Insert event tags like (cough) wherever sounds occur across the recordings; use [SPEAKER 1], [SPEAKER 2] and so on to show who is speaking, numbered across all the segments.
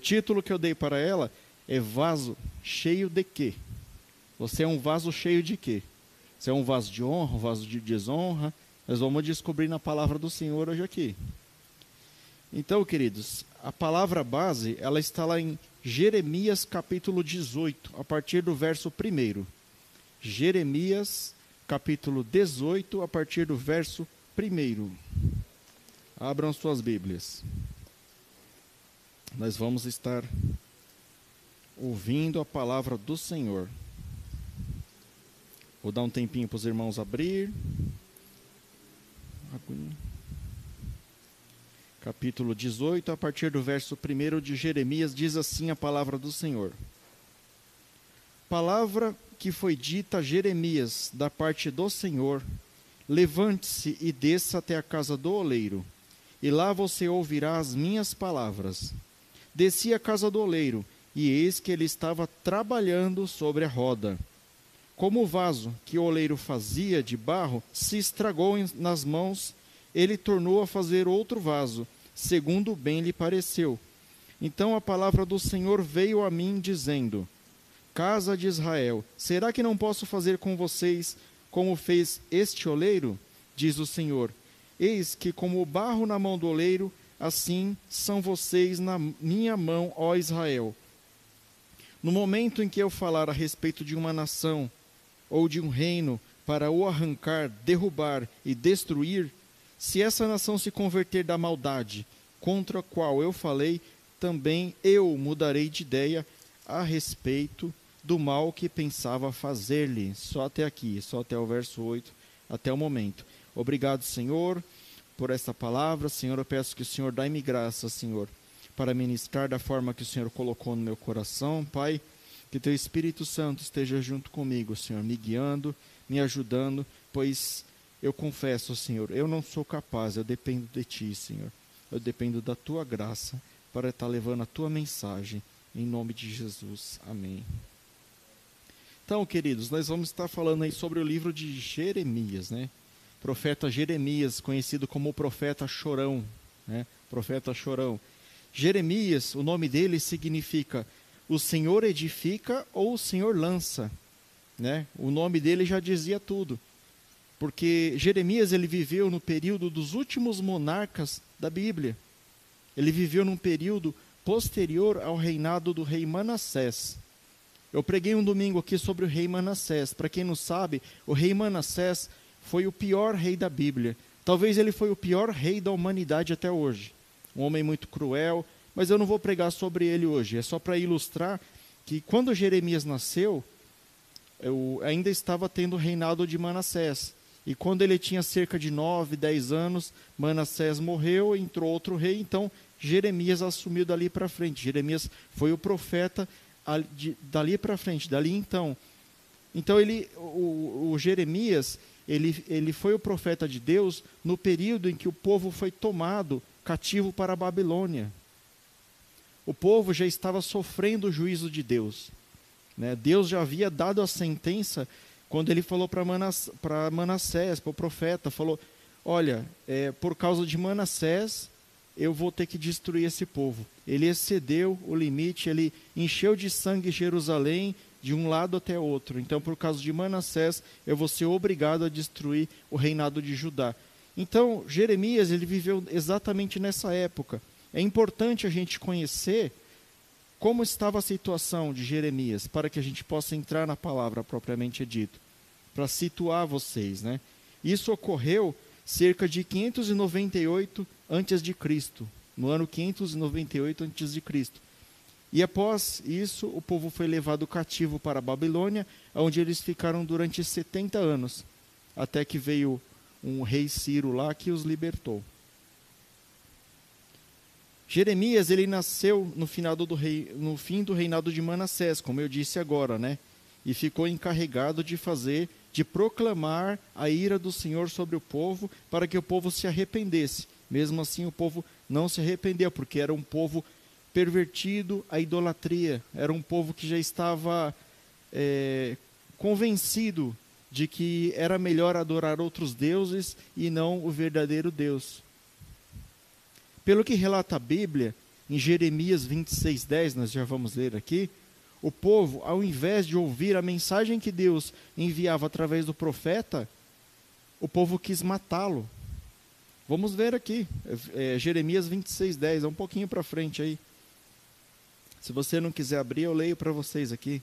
[SPEAKER 1] Título que eu dei para ela é Vaso cheio de quê? Você é um vaso cheio de quê? Você é um vaso de honra, um vaso de desonra? Nós vamos descobrir na palavra do Senhor hoje aqui. Então, queridos, a palavra base, ela está lá em Jeremias capítulo 18, a partir do verso 1. Jeremias capítulo 18, a partir do verso 1. Abram suas Bíblias. Nós vamos estar ouvindo a palavra do Senhor. Vou dar um tempinho para os irmãos abrir. Capítulo 18, a partir do verso 1 de Jeremias, diz assim a palavra do Senhor. Palavra que foi dita a Jeremias da parte do Senhor: Levante-se e desça até a casa do oleiro, e lá você ouvirá as minhas palavras. Desci à casa do oleiro, e eis que ele estava trabalhando sobre a roda. Como o vaso que o oleiro fazia de barro se estragou nas mãos, ele tornou a fazer outro vaso, segundo bem lhe pareceu. Então a palavra do Senhor veio a mim, dizendo: Casa de Israel, será que não posso fazer com vocês como fez este oleiro? Diz o Senhor. Eis que, como o barro na mão do oleiro, assim são vocês na minha mão, ó Israel. No momento em que eu falar a respeito de uma nação ou de um reino para o arrancar, derrubar e destruir, se essa nação se converter da maldade contra a qual eu falei, também eu mudarei de ideia a respeito do mal que pensava fazer-lhe. Só até aqui, só até o verso 8, até o momento. Obrigado, Senhor, por esta palavra. Senhor, eu peço que o Senhor dá-me graça, Senhor, para ministrar da forma que o Senhor colocou no meu coração, Pai. Que teu Espírito Santo esteja junto comigo, Senhor, me guiando, me ajudando, pois eu confesso, Senhor, eu não sou capaz, eu dependo de ti, Senhor. Eu dependo da tua graça para estar levando a tua mensagem. Em nome de Jesus. Amém. Então, queridos, nós vamos estar falando aí sobre o livro de Jeremias, né? Profeta Jeremias, conhecido como profeta chorão, né? Profeta chorão. Jeremias, o nome dele significa o Senhor edifica ou o Senhor lança, né? O nome dele já dizia tudo. Porque Jeremias ele viveu no período dos últimos monarcas da Bíblia. Ele viveu num período posterior ao reinado do rei Manassés. Eu preguei um domingo aqui sobre o rei Manassés. Para quem não sabe, o rei Manassés foi o pior rei da Bíblia. Talvez ele foi o pior rei da humanidade até hoje um homem muito cruel, mas eu não vou pregar sobre ele hoje. É só para ilustrar que quando Jeremias nasceu, eu ainda estava tendo o reinado de Manassés. E quando ele tinha cerca de 9, 10 anos, Manassés morreu, entrou outro rei, então Jeremias assumiu dali para frente. Jeremias foi o profeta dali para frente, dali então. Então ele, o, o Jeremias, ele, ele foi o profeta de Deus no período em que o povo foi tomado cativo para a Babilônia. O povo já estava sofrendo o juízo de Deus. Né? Deus já havia dado a sentença quando ele falou para Manass Manassés, para o profeta, falou, olha, é, por causa de Manassés, eu vou ter que destruir esse povo. Ele excedeu o limite, ele encheu de sangue Jerusalém de um lado até outro. Então, por causa de Manassés, eu vou ser obrigado a destruir o reinado de Judá. Então, Jeremias, ele viveu exatamente nessa época. É importante a gente conhecer como estava a situação de Jeremias, para que a gente possa entrar na palavra propriamente dito, para situar vocês, né? Isso ocorreu cerca de 598 antes de Cristo, no ano 598 antes de Cristo. E após isso, o povo foi levado cativo para a Babilônia, onde eles ficaram durante 70 anos, até que veio um rei Ciro lá que os libertou. Jeremias ele nasceu no do rei, no fim do reinado de Manassés, como eu disse agora, né? E ficou encarregado de fazer, de proclamar a ira do Senhor sobre o povo, para que o povo se arrependesse. Mesmo assim, o povo não se arrependeu, porque era um povo pervertido à idolatria, era um povo que já estava é, convencido de que era melhor adorar outros deuses e não o verdadeiro Deus. Pelo que relata a Bíblia, em Jeremias 26, 10, nós já vamos ler aqui, o povo, ao invés de ouvir a mensagem que Deus enviava através do profeta, o povo quis matá-lo. Vamos ver aqui, é, é, Jeremias 26, 10, é um pouquinho para frente aí. Se você não quiser abrir, eu leio para vocês aqui.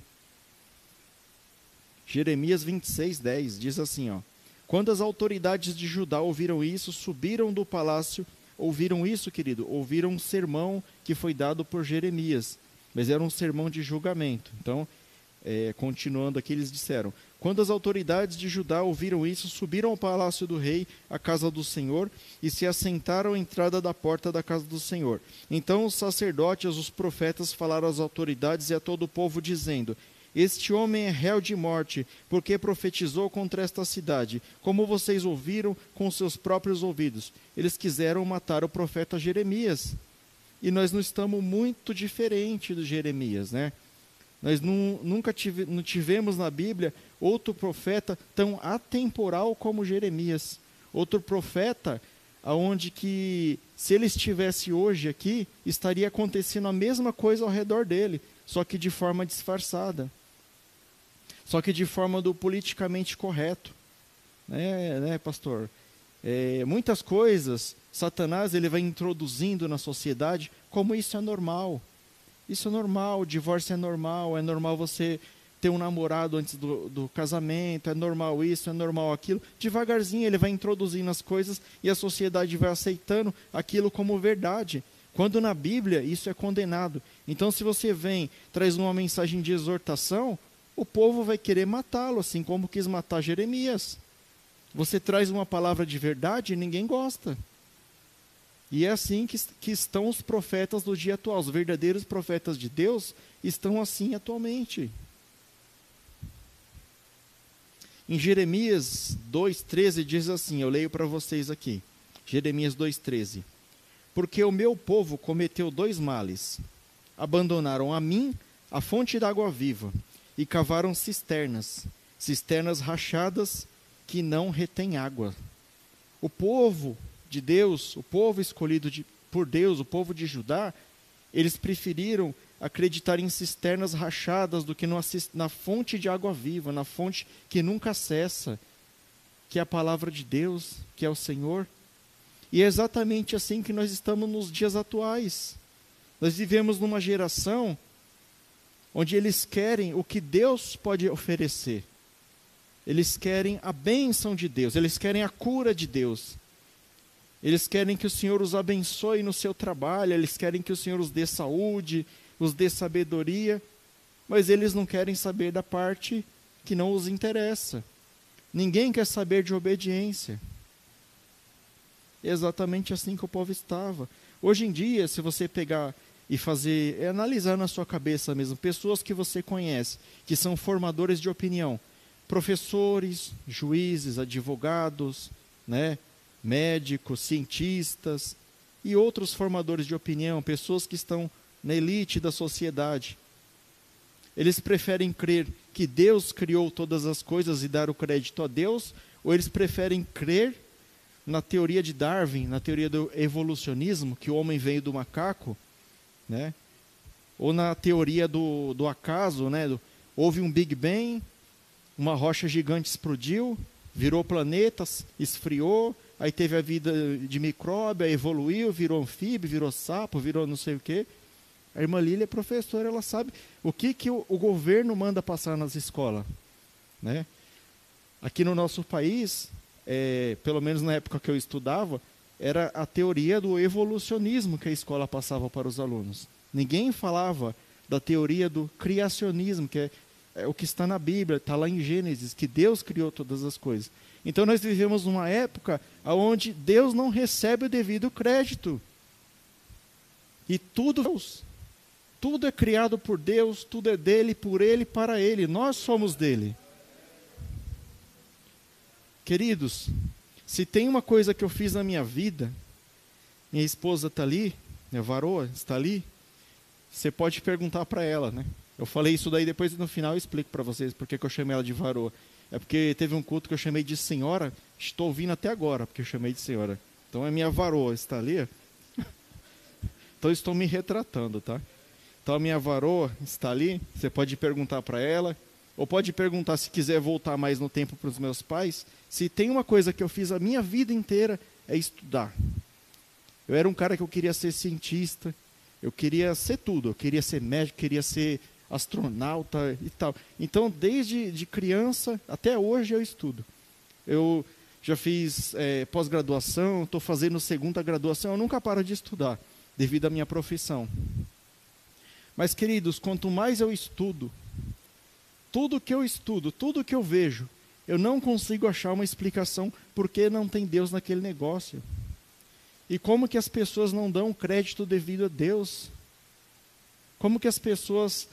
[SPEAKER 1] Jeremias 26, 10 diz assim: ó, Quando as autoridades de Judá ouviram isso, subiram do palácio. Ouviram isso, querido? Ouviram um sermão que foi dado por Jeremias, mas era um sermão de julgamento. Então, é, continuando aqui, eles disseram: Quando as autoridades de Judá ouviram isso, subiram ao palácio do rei, à casa do Senhor, e se assentaram à entrada da porta da casa do Senhor. Então os sacerdotes, os profetas, falaram às autoridades e a todo o povo, dizendo: este homem é réu de morte, porque profetizou contra esta cidade, como vocês ouviram com seus próprios ouvidos. Eles quiseram matar o profeta Jeremias. E nós não estamos muito diferente do Jeremias, né? Nós não, nunca tive, não tivemos na Bíblia outro profeta tão atemporal como Jeremias. Outro profeta aonde que se ele estivesse hoje aqui, estaria acontecendo a mesma coisa ao redor dele, só que de forma disfarçada só que de forma do politicamente correto. Né, né pastor? É, muitas coisas, Satanás ele vai introduzindo na sociedade como isso é normal. Isso é normal, o divórcio é normal, é normal você ter um namorado antes do, do, casamento, é normal isso, é normal aquilo. Devagarzinho ele vai introduzindo as coisas e a sociedade vai aceitando aquilo como verdade. Quando na Bíblia isso é condenado. Então, se você vem, traz uma mensagem de exortação, o povo vai querer matá-lo, assim como quis matar Jeremias. Você traz uma palavra de verdade e ninguém gosta. E é assim que, que estão os profetas do dia atual. Os verdadeiros profetas de Deus estão assim atualmente. Em Jeremias 2,13 diz assim: eu leio para vocês aqui. Jeremias 2,13. Porque o meu povo cometeu dois males: abandonaram a mim, a fonte da água viva, e cavaram cisternas, cisternas rachadas que não retêm água. O povo de Deus, o povo escolhido de, por Deus, o povo de Judá, eles preferiram acreditar em cisternas rachadas do que no, na fonte de água viva, na fonte que nunca cessa, que é a palavra de Deus, que é o Senhor. E é exatamente assim que nós estamos nos dias atuais. Nós vivemos numa geração onde eles querem o que Deus pode oferecer. Eles querem a bênção de Deus, eles querem a cura de Deus. Eles querem que o Senhor os abençoe no seu trabalho, eles querem que o Senhor os dê saúde, os dê sabedoria, mas eles não querem saber da parte que não os interessa. Ninguém quer saber de obediência. Exatamente assim que o povo estava. Hoje em dia, se você pegar e fazer, é analisar na sua cabeça mesmo, pessoas que você conhece, que são formadores de opinião, professores, juízes, advogados, né, médicos, cientistas e outros formadores de opinião, pessoas que estão na elite da sociedade. Eles preferem crer que Deus criou todas as coisas e dar o crédito a Deus, ou eles preferem crer na teoria de Darwin, na teoria do evolucionismo, que o homem veio do macaco, né? Ou na teoria do, do acaso, né? Houve um Big Bang, uma rocha gigante explodiu, virou planetas, esfriou, aí teve a vida de micróbio, aí evoluiu, virou anfíbio, virou sapo, virou não sei o quê. A irmã Lília é professora, ela sabe o que, que o, o governo manda passar nas escolas. Né? Aqui no nosso país, é, pelo menos na época que eu estudava, era a teoria do evolucionismo que a escola passava para os alunos. Ninguém falava da teoria do criacionismo, que é, é o que está na Bíblia, está lá em Gênesis, que Deus criou todas as coisas. Então nós vivemos numa época onde Deus não recebe o devido crédito. E tudo Deus. Tudo é criado por Deus, tudo é dele, por ele, para ele. Nós somos dele. Queridos, se tem uma coisa que eu fiz na minha vida, minha esposa está ali, minha varoa está ali, você pode perguntar para ela, né? Eu falei isso daí, depois no final eu explico para vocês porque que eu chamei ela de varoa. É porque teve um culto que eu chamei de senhora, estou ouvindo até agora, porque eu chamei de senhora. Então é minha varoa, está ali. (laughs) Então estou me retratando, tá? Então a minha varoa está ali, você pode perguntar para ela, ou pode perguntar se quiser voltar mais no tempo para os meus pais, se tem uma coisa que eu fiz a minha vida inteira é estudar. Eu era um cara que eu queria ser cientista, eu queria ser tudo, eu queria ser médico, queria ser astronauta e tal. Então, desde de criança até hoje eu estudo. Eu já fiz é, pós-graduação, estou fazendo segunda graduação, eu nunca paro de estudar, devido à minha profissão. Mas, queridos, quanto mais eu estudo, tudo que eu estudo, tudo que eu vejo, eu não consigo achar uma explicação por que não tem Deus naquele negócio. E como que as pessoas não dão crédito devido a Deus? Como que as pessoas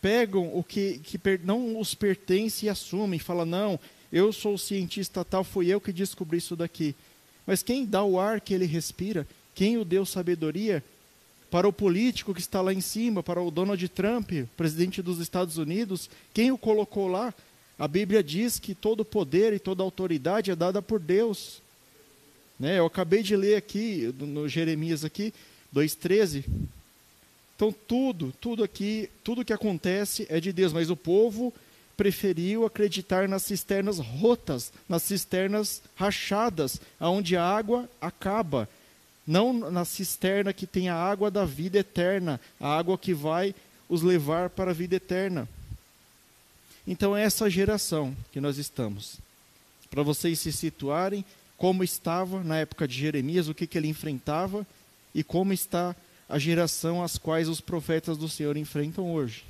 [SPEAKER 1] pegam o que, que não os pertence e assumem, falam, não, eu sou o cientista tal, fui eu que descobri isso daqui. Mas quem dá o ar que ele respira, quem o deu sabedoria, para o político que está lá em cima, para o Donald Trump, presidente dos Estados Unidos, quem o colocou lá? A Bíblia diz que todo poder e toda autoridade é dada por Deus. Né? Eu acabei de ler aqui, no Jeremias aqui, 2,13. Então tudo, tudo aqui, tudo que acontece é de Deus, mas o povo preferiu acreditar nas cisternas rotas, nas cisternas rachadas, aonde a água acaba, não na cisterna que tem a água da vida eterna, a água que vai os levar para a vida eterna. Então é essa geração que nós estamos. Para vocês se situarem como estava na época de Jeremias, o que, que ele enfrentava e como está a geração às quais os profetas do Senhor enfrentam hoje.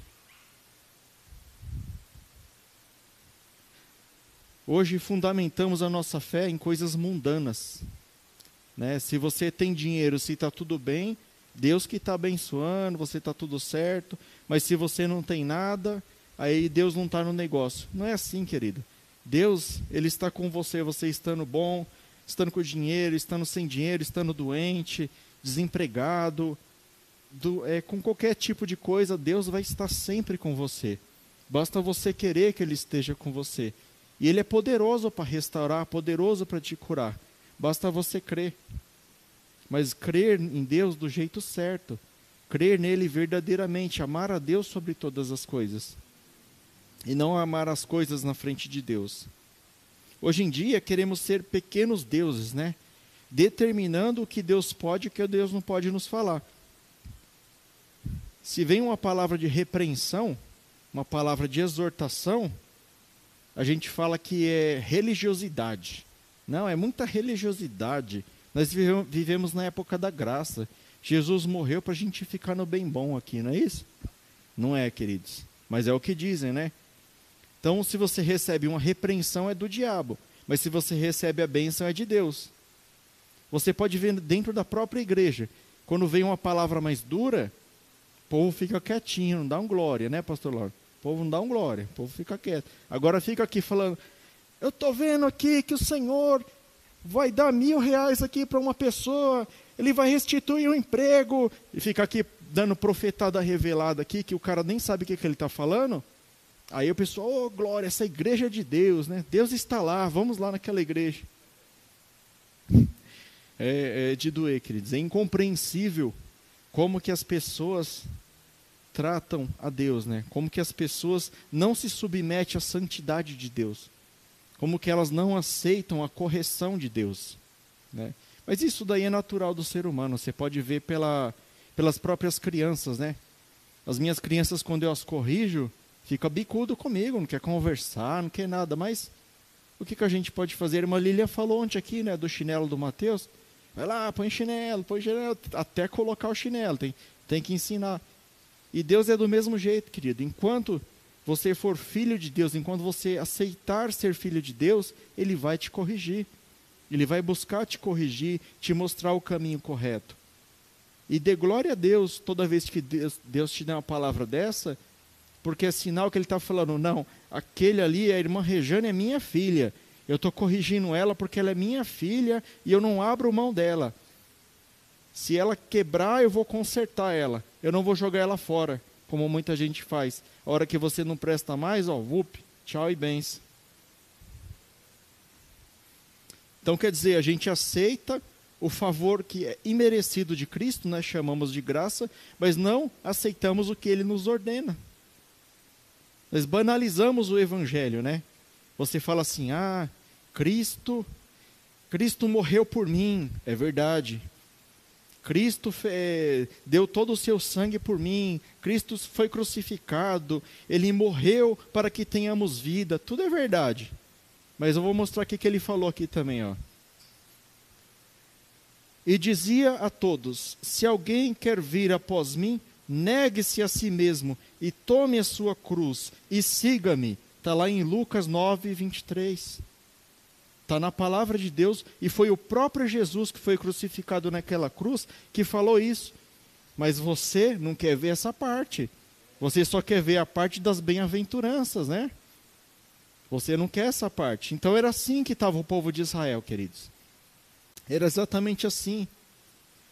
[SPEAKER 1] Hoje fundamentamos a nossa fé em coisas mundanas. Né? Se você tem dinheiro, se está tudo bem, Deus que está abençoando, você está tudo certo. Mas se você não tem nada, aí Deus não está no negócio. Não é assim, querido. Deus, Ele está com você, você estando bom, estando com dinheiro, estando sem dinheiro, estando doente, desempregado, do, é, com qualquer tipo de coisa, Deus vai estar sempre com você. Basta você querer que Ele esteja com você. E Ele é poderoso para restaurar, poderoso para te curar. Basta você crer. Mas crer em Deus do jeito certo. Crer nele verdadeiramente. Amar a Deus sobre todas as coisas. E não amar as coisas na frente de Deus. Hoje em dia queremos ser pequenos deuses, né? Determinando o que Deus pode e o que Deus não pode nos falar. Se vem uma palavra de repreensão, uma palavra de exortação, a gente fala que é religiosidade. Não, é muita religiosidade. Nós vivemos na época da graça. Jesus morreu para a gente ficar no bem bom aqui, não é isso? Não é, queridos. Mas é o que dizem, né? Então, se você recebe uma repreensão, é do diabo. Mas se você recebe a bênção, é de Deus. Você pode ver dentro da própria igreja. Quando vem uma palavra mais dura, povo fica quietinho, não dá um glória, né, pastor Lauro? O povo não dá um glória, o povo fica quieto. Agora fica aqui falando, eu estou vendo aqui que o Senhor vai dar mil reais aqui para uma pessoa, ele vai restituir o um emprego, e fica aqui dando profetada revelada aqui, que o cara nem sabe o que, que ele está falando. Aí o pessoal, oh glória, essa igreja é de Deus, né? Deus está lá, vamos lá naquela igreja. (laughs) É, é de doer, queridos. É incompreensível como que as pessoas tratam a Deus, né? Como que as pessoas não se submetem à santidade de Deus. Como que elas não aceitam a correção de Deus, né? Mas isso daí é natural do ser humano. Você pode ver pela, pelas próprias crianças, né? As minhas crianças, quando eu as corrijo, fica bicudo comigo, não quer conversar, não quer nada. Mas o que, que a gente pode fazer? A irmã Lilia falou ontem aqui, né, do chinelo do Mateus. Vai lá, põe chinelo, põe chinelo, até colocar o chinelo. Tem, tem que ensinar. E Deus é do mesmo jeito, querido. Enquanto você for filho de Deus, enquanto você aceitar ser filho de Deus, Ele vai te corrigir. Ele vai buscar te corrigir, te mostrar o caminho correto. E dê glória a Deus toda vez que Deus, Deus te dá uma palavra dessa, porque é sinal que Ele está falando: não, aquele ali, a irmã Rejane é minha filha. Eu estou corrigindo ela porque ela é minha filha e eu não abro mão dela. Se ela quebrar, eu vou consertar ela. Eu não vou jogar ela fora, como muita gente faz. A hora que você não presta mais, ó, vup, tchau e bens. Então quer dizer, a gente aceita o favor que é imerecido de Cristo, nós chamamos de graça, mas não aceitamos o que ele nos ordena. Nós banalizamos o evangelho, né? Você fala assim: "Ah, Cristo, Cristo morreu por mim". É verdade. Cristo deu todo o seu sangue por mim, Cristo foi crucificado, ele morreu para que tenhamos vida, tudo é verdade. Mas eu vou mostrar aqui que ele falou aqui também, ó. E dizia a todos: Se alguém quer vir após mim, negue-se a si mesmo e tome a sua cruz e siga-me. Está lá em Lucas 9, 23. Está na palavra de Deus e foi o próprio Jesus que foi crucificado naquela cruz que falou isso. Mas você não quer ver essa parte. Você só quer ver a parte das bem-aventuranças, né? Você não quer essa parte. Então era assim que estava o povo de Israel, queridos. Era exatamente assim.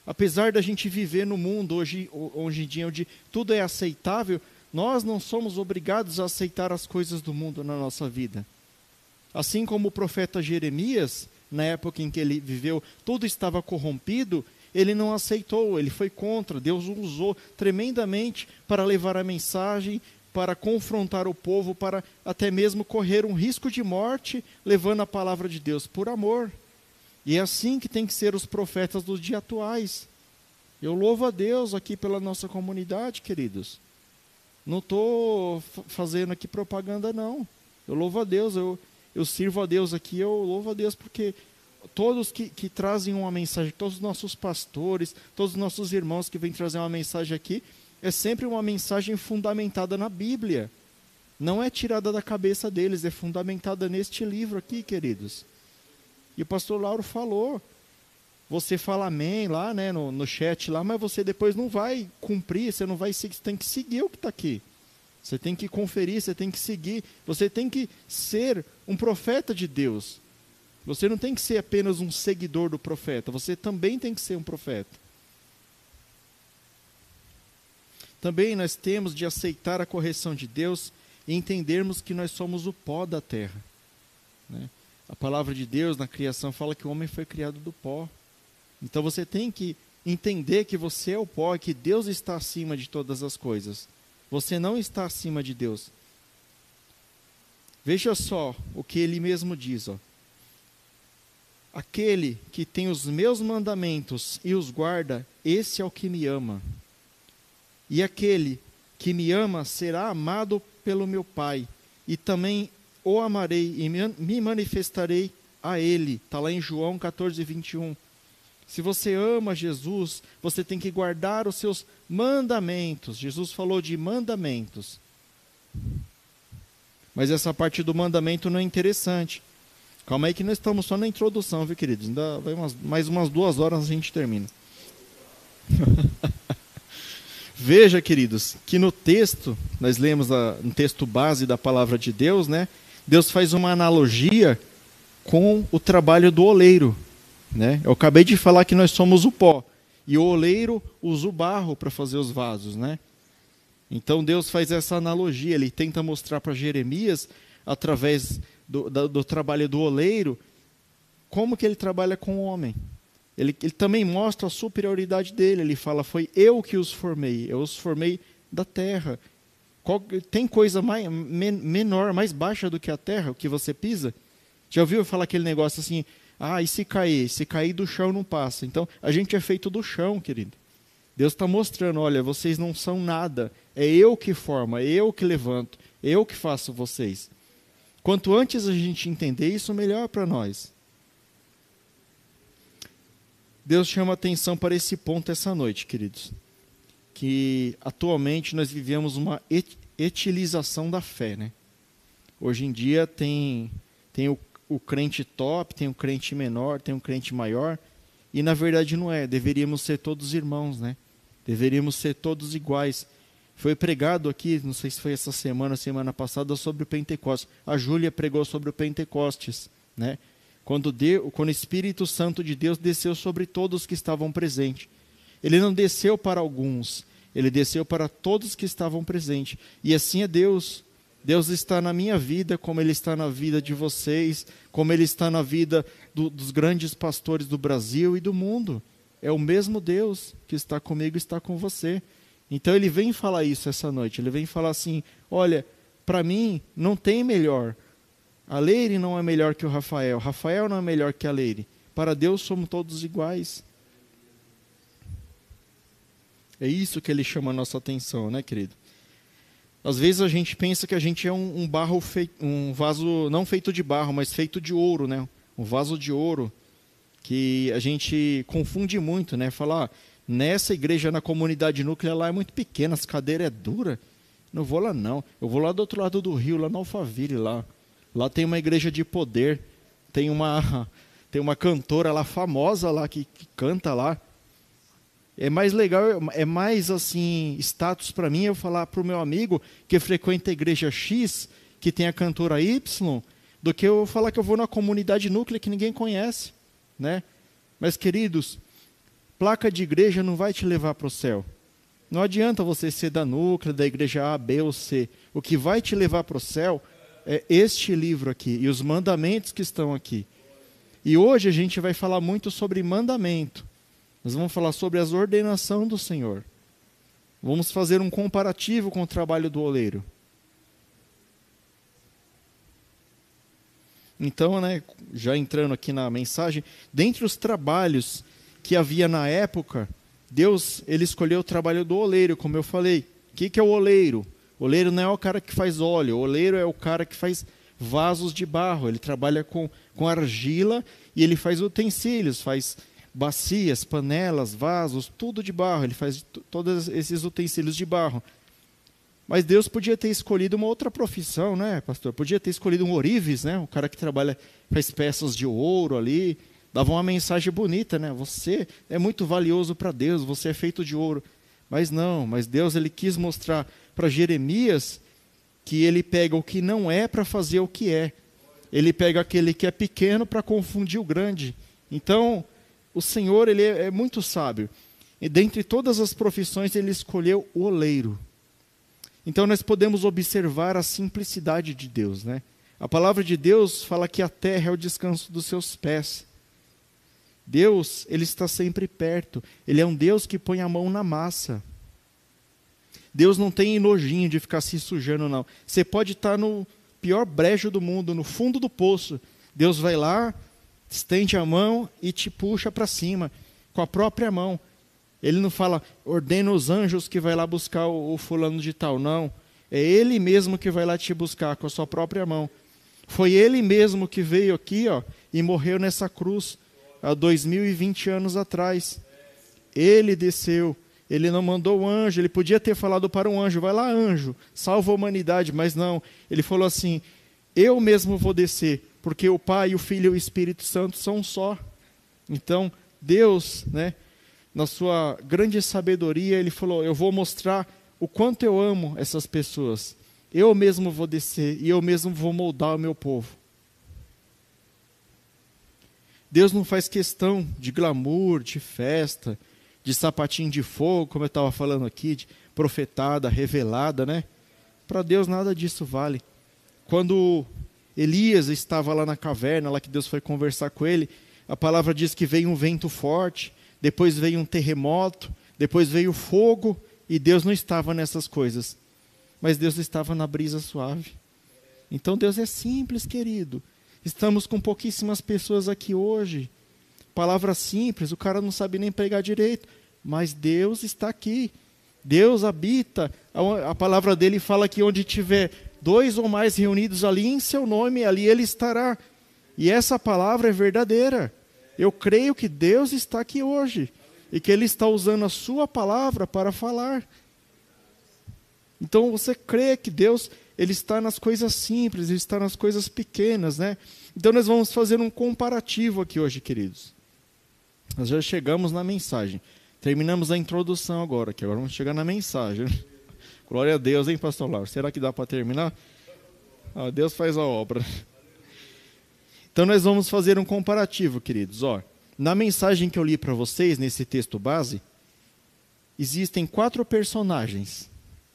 [SPEAKER 1] Apesar da gente viver no mundo hoje, hoje em dia onde tudo é aceitável, nós não somos obrigados a aceitar as coisas do mundo na nossa vida. Assim como o profeta Jeremias, na época em que ele viveu, tudo estava corrompido, ele não aceitou, ele foi contra. Deus o usou tremendamente para levar a mensagem, para confrontar o povo, para até mesmo correr um risco de morte, levando a palavra de Deus por amor. E é assim que tem que ser os profetas dos dias atuais. Eu louvo a Deus aqui pela nossa comunidade, queridos. Não estou fazendo aqui propaganda, não. Eu louvo a Deus, eu, eu sirvo a Deus aqui, eu louvo a Deus porque todos que, que trazem uma mensagem, todos os nossos pastores, todos os nossos irmãos que vêm trazer uma mensagem aqui, é sempre uma mensagem fundamentada na Bíblia. Não é tirada da cabeça deles, é fundamentada neste livro aqui, queridos. E o pastor Lauro falou. Você fala amém lá, né, no, no chat lá, mas você depois não vai cumprir, você não vai você tem que seguir o que está aqui. Você tem que conferir, você tem que seguir, você tem que ser um profeta de Deus. Você não tem que ser apenas um seguidor do profeta, você também tem que ser um profeta. Também nós temos de aceitar a correção de Deus e entendermos que nós somos o pó da terra. Né? A palavra de Deus na criação fala que o homem foi criado do pó. Então você tem que entender que você é o pó e que Deus está acima de todas as coisas. Você não está acima de Deus. Veja só o que ele mesmo diz. Ó. Aquele que tem os meus mandamentos e os guarda, esse é o que me ama. E aquele que me ama será amado pelo meu Pai, e também o amarei e me manifestarei a ele. Está lá em João 14, 21. Se você ama Jesus, você tem que guardar os seus mandamentos. Jesus falou de mandamentos. Mas essa parte do mandamento não é interessante. Calma aí que nós estamos só na introdução, viu, queridos? Ainda vai umas, mais umas duas horas a gente termina. (laughs) Veja, queridos, que no texto, nós lemos a, no texto base da palavra de Deus, né? Deus faz uma analogia com o trabalho do oleiro. Né? Eu acabei de falar que nós somos o pó e o oleiro usa o barro para fazer os vasos. Né? Então Deus faz essa analogia, ele tenta mostrar para Jeremias, através do, do, do, trabalho do oleiro, como que ele trabalha com o homem. Ele, ele também mostra a superioridade dele, ele fala, foi eu que os formei, eu os formei da terra, qual, tem coisa mais, men, menor, mais baixa do que a terra, o que você pisa? Já ouviu falar aquele negócio assim? Ah, e se cair? Se cair do chão não passa. Então, a gente é feito do chão, querido. Deus está mostrando, olha, vocês não são nada. É eu que formo, é eu que levanto, é eu que faço vocês. Quanto antes a gente entender isso, melhor para nós. Deus chama atenção para esse ponto essa noite, queridos que atualmente nós vivemos uma etilização da fé, né? Hoje em dia tem, tem o, o crente top, tem o crente menor, tem o crente maior, e na verdade não é. Deveríamos ser todos irmãos, né? Deveríamos ser todos iguais. Foi pregado aqui, não sei se foi essa semana, semana passada, sobre o Pentecostes. A Júlia pregou sobre o Pentecostes, né? Quando, deu, quando o Espírito Santo de Deus desceu sobre todos que estavam presentes. Ele não desceu para alguns, ele desceu para todos que estavam presentes. E assim é Deus. Deus está na minha vida, como Ele está na vida de vocês, como Ele está na vida do, dos grandes pastores do Brasil e do mundo. É o mesmo Deus que está comigo e está com você. Então Ele vem falar isso essa noite. Ele vem falar assim: olha, para mim não tem melhor. A Leire não é melhor que o Rafael. Rafael não é melhor que a Leire. Para Deus somos todos iguais. É isso que ele chama a nossa atenção, né, querido? Às vezes a gente pensa que a gente é um, um barro feito, um vaso não feito de barro, mas feito de ouro, né? Um vaso de ouro que a gente confunde muito, né? Falar, ah, nessa igreja na comunidade núclea lá é muito pequena, as cadeiras é dura. Não vou lá não. Eu vou lá do outro lado do rio, lá no Alphaville lá. Lá tem uma igreja de poder, tem uma (laughs) tem uma cantora lá famosa lá que, que canta lá é mais legal, é mais assim, status para mim eu falar para o meu amigo que frequenta a igreja X, que tem a cantora Y, do que eu falar que eu vou na comunidade núclea que ninguém conhece, né? Mas queridos, placa de igreja não vai te levar para o céu. Não adianta você ser da núclea, da igreja A, B ou C. O que vai te levar para o céu é este livro aqui e os mandamentos que estão aqui. E hoje a gente vai falar muito sobre mandamento. Nós vamos falar sobre as ordenação do Senhor. Vamos fazer um comparativo com o trabalho do oleiro. Então, né, já entrando aqui na mensagem, dentre os trabalhos que havia na época, Deus ele escolheu o trabalho do oleiro, como eu falei. O que, que é o oleiro? O oleiro não é o cara que faz óleo, o oleiro é o cara que faz vasos de barro. Ele trabalha com, com argila e ele faz utensílios, faz bacias, panelas, vasos, tudo de barro. Ele faz todos esses utensílios de barro. Mas Deus podia ter escolhido uma outra profissão, né, pastor? Podia ter escolhido um orives, né? O cara que trabalha, faz peças de ouro ali, dava uma mensagem bonita, né? Você é muito valioso para Deus, você é feito de ouro. Mas não, mas Deus ele quis mostrar para Jeremias que ele pega o que não é para fazer o que é. Ele pega aquele que é pequeno para confundir o grande. Então, o Senhor ele é, é muito sábio. E dentre todas as profissões, ele escolheu o oleiro. Então nós podemos observar a simplicidade de Deus, né? A palavra de Deus fala que a terra é o descanso dos seus pés. Deus, ele está sempre perto. Ele é um Deus que põe a mão na massa. Deus não tem nojinho de ficar se sujando, não. Você pode estar no pior brejo do mundo, no fundo do poço. Deus vai lá, estende a mão e te puxa para cima com a própria mão. Ele não fala, ordena os anjos que vai lá buscar o, fulano de tal, não. É ele mesmo que vai lá te buscar com a sua própria mão. Foi ele mesmo que veio aqui, ó, e morreu nessa cruz há 2020 anos atrás. Ele desceu. Ele não mandou o anjo, ele podia ter falado para um anjo, vai lá, anjo, salva a humanidade, mas não. Ele falou assim: Eu mesmo vou descer porque o Pai, o Filho e o Espírito Santo são só. Então, Deus, né, na sua grande sabedoria, ele falou: "Eu vou mostrar o quanto eu amo essas pessoas. Eu mesmo vou descer e eu mesmo vou moldar o meu povo." Deus não faz questão de glamour, de festa, de sapatinho de fogo, como eu estava falando aqui, de profetada, revelada, né? Para Deus nada disso vale. Quando Elias estava lá na caverna, lá que Deus foi conversar com ele. A palavra diz que veio um vento forte, depois veio um terremoto, depois veio fogo, e Deus não estava nessas coisas. Mas Deus estava na brisa suave. Então Deus é simples, querido. Estamos com pouquíssimas pessoas aqui hoje. Palavra simples, o cara não sabe nem pregar direito, mas Deus está aqui. Deus habita. A, palavra dele fala que onde tiver dois ou mais reunidos ali em seu nome, ali ele estará. E essa palavra é verdadeira. Eu creio que Deus está aqui hoje e que Ele está usando a Sua palavra para falar. Então você crê que Deus ele está nas coisas simples, ele está nas coisas pequenas, né? Então nós vamos fazer um comparativo aqui hoje, queridos. Nós já chegamos na mensagem. Terminamos a introdução agora, que agora vamos chegar na mensagem. (laughs) Glória a Deus, hein, pastor Lauro? Será que dá para terminar? Ah, Deus faz a obra. (laughs) Então nós vamos fazer um comparativo, queridos. Ó, na mensagem que eu li para vocês, nesse texto base, existem quatro personagens.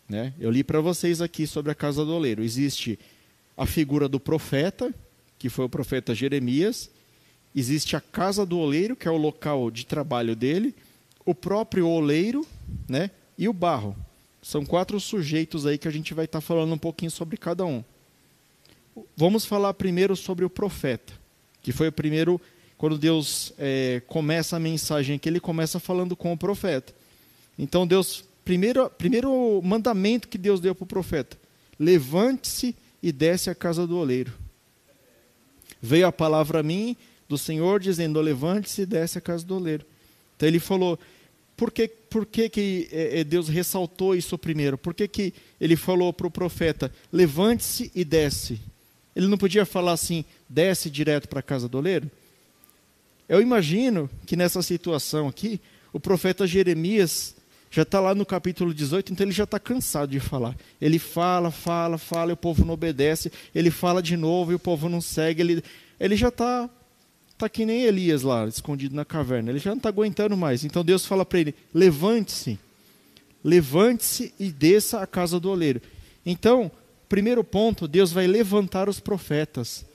[SPEAKER 1] Né? Eu li para vocês aqui sobre a casa do oleiro. Existe a figura do profeta, que foi o profeta Jeremias, existe a casa do oleiro, que é o local de trabalho dele, o próprio oleiro, né? E o barro. São quatro sujeitos aí que a gente vai estar tá falando um pouquinho sobre cada um. Vamos falar primeiro sobre o profeta, que foi o primeiro, quando Deus é, começa a mensagem aqui, ele começa falando com o profeta. Então, Deus, primeiro, primeiro mandamento que Deus deu para o profeta: levante-se e desce à casa do oleiro. Veio a palavra a mim do Senhor dizendo: levante-se e desce à casa do oleiro. Então ele falou: por que, por que, que é, é, Deus ressaltou isso primeiro? Por que, que ele falou para o profeta: levante-se e desce? Ele não podia falar assim: desce direto para a casa do oleiro? Eu imagino que nessa situação aqui, o profeta Jeremias já está lá no capítulo 18, então ele já está cansado de falar. Ele fala, fala, fala e o povo não obedece. Ele fala de novo e o povo não segue. Ele, ele já está Está que nem Elias lá, escondido na caverna. Ele já não está aguentando mais. Então Deus fala para ele: levante-se, levante-se e desça à casa do oleiro. Então, primeiro ponto, Deus vai levantar os profetas.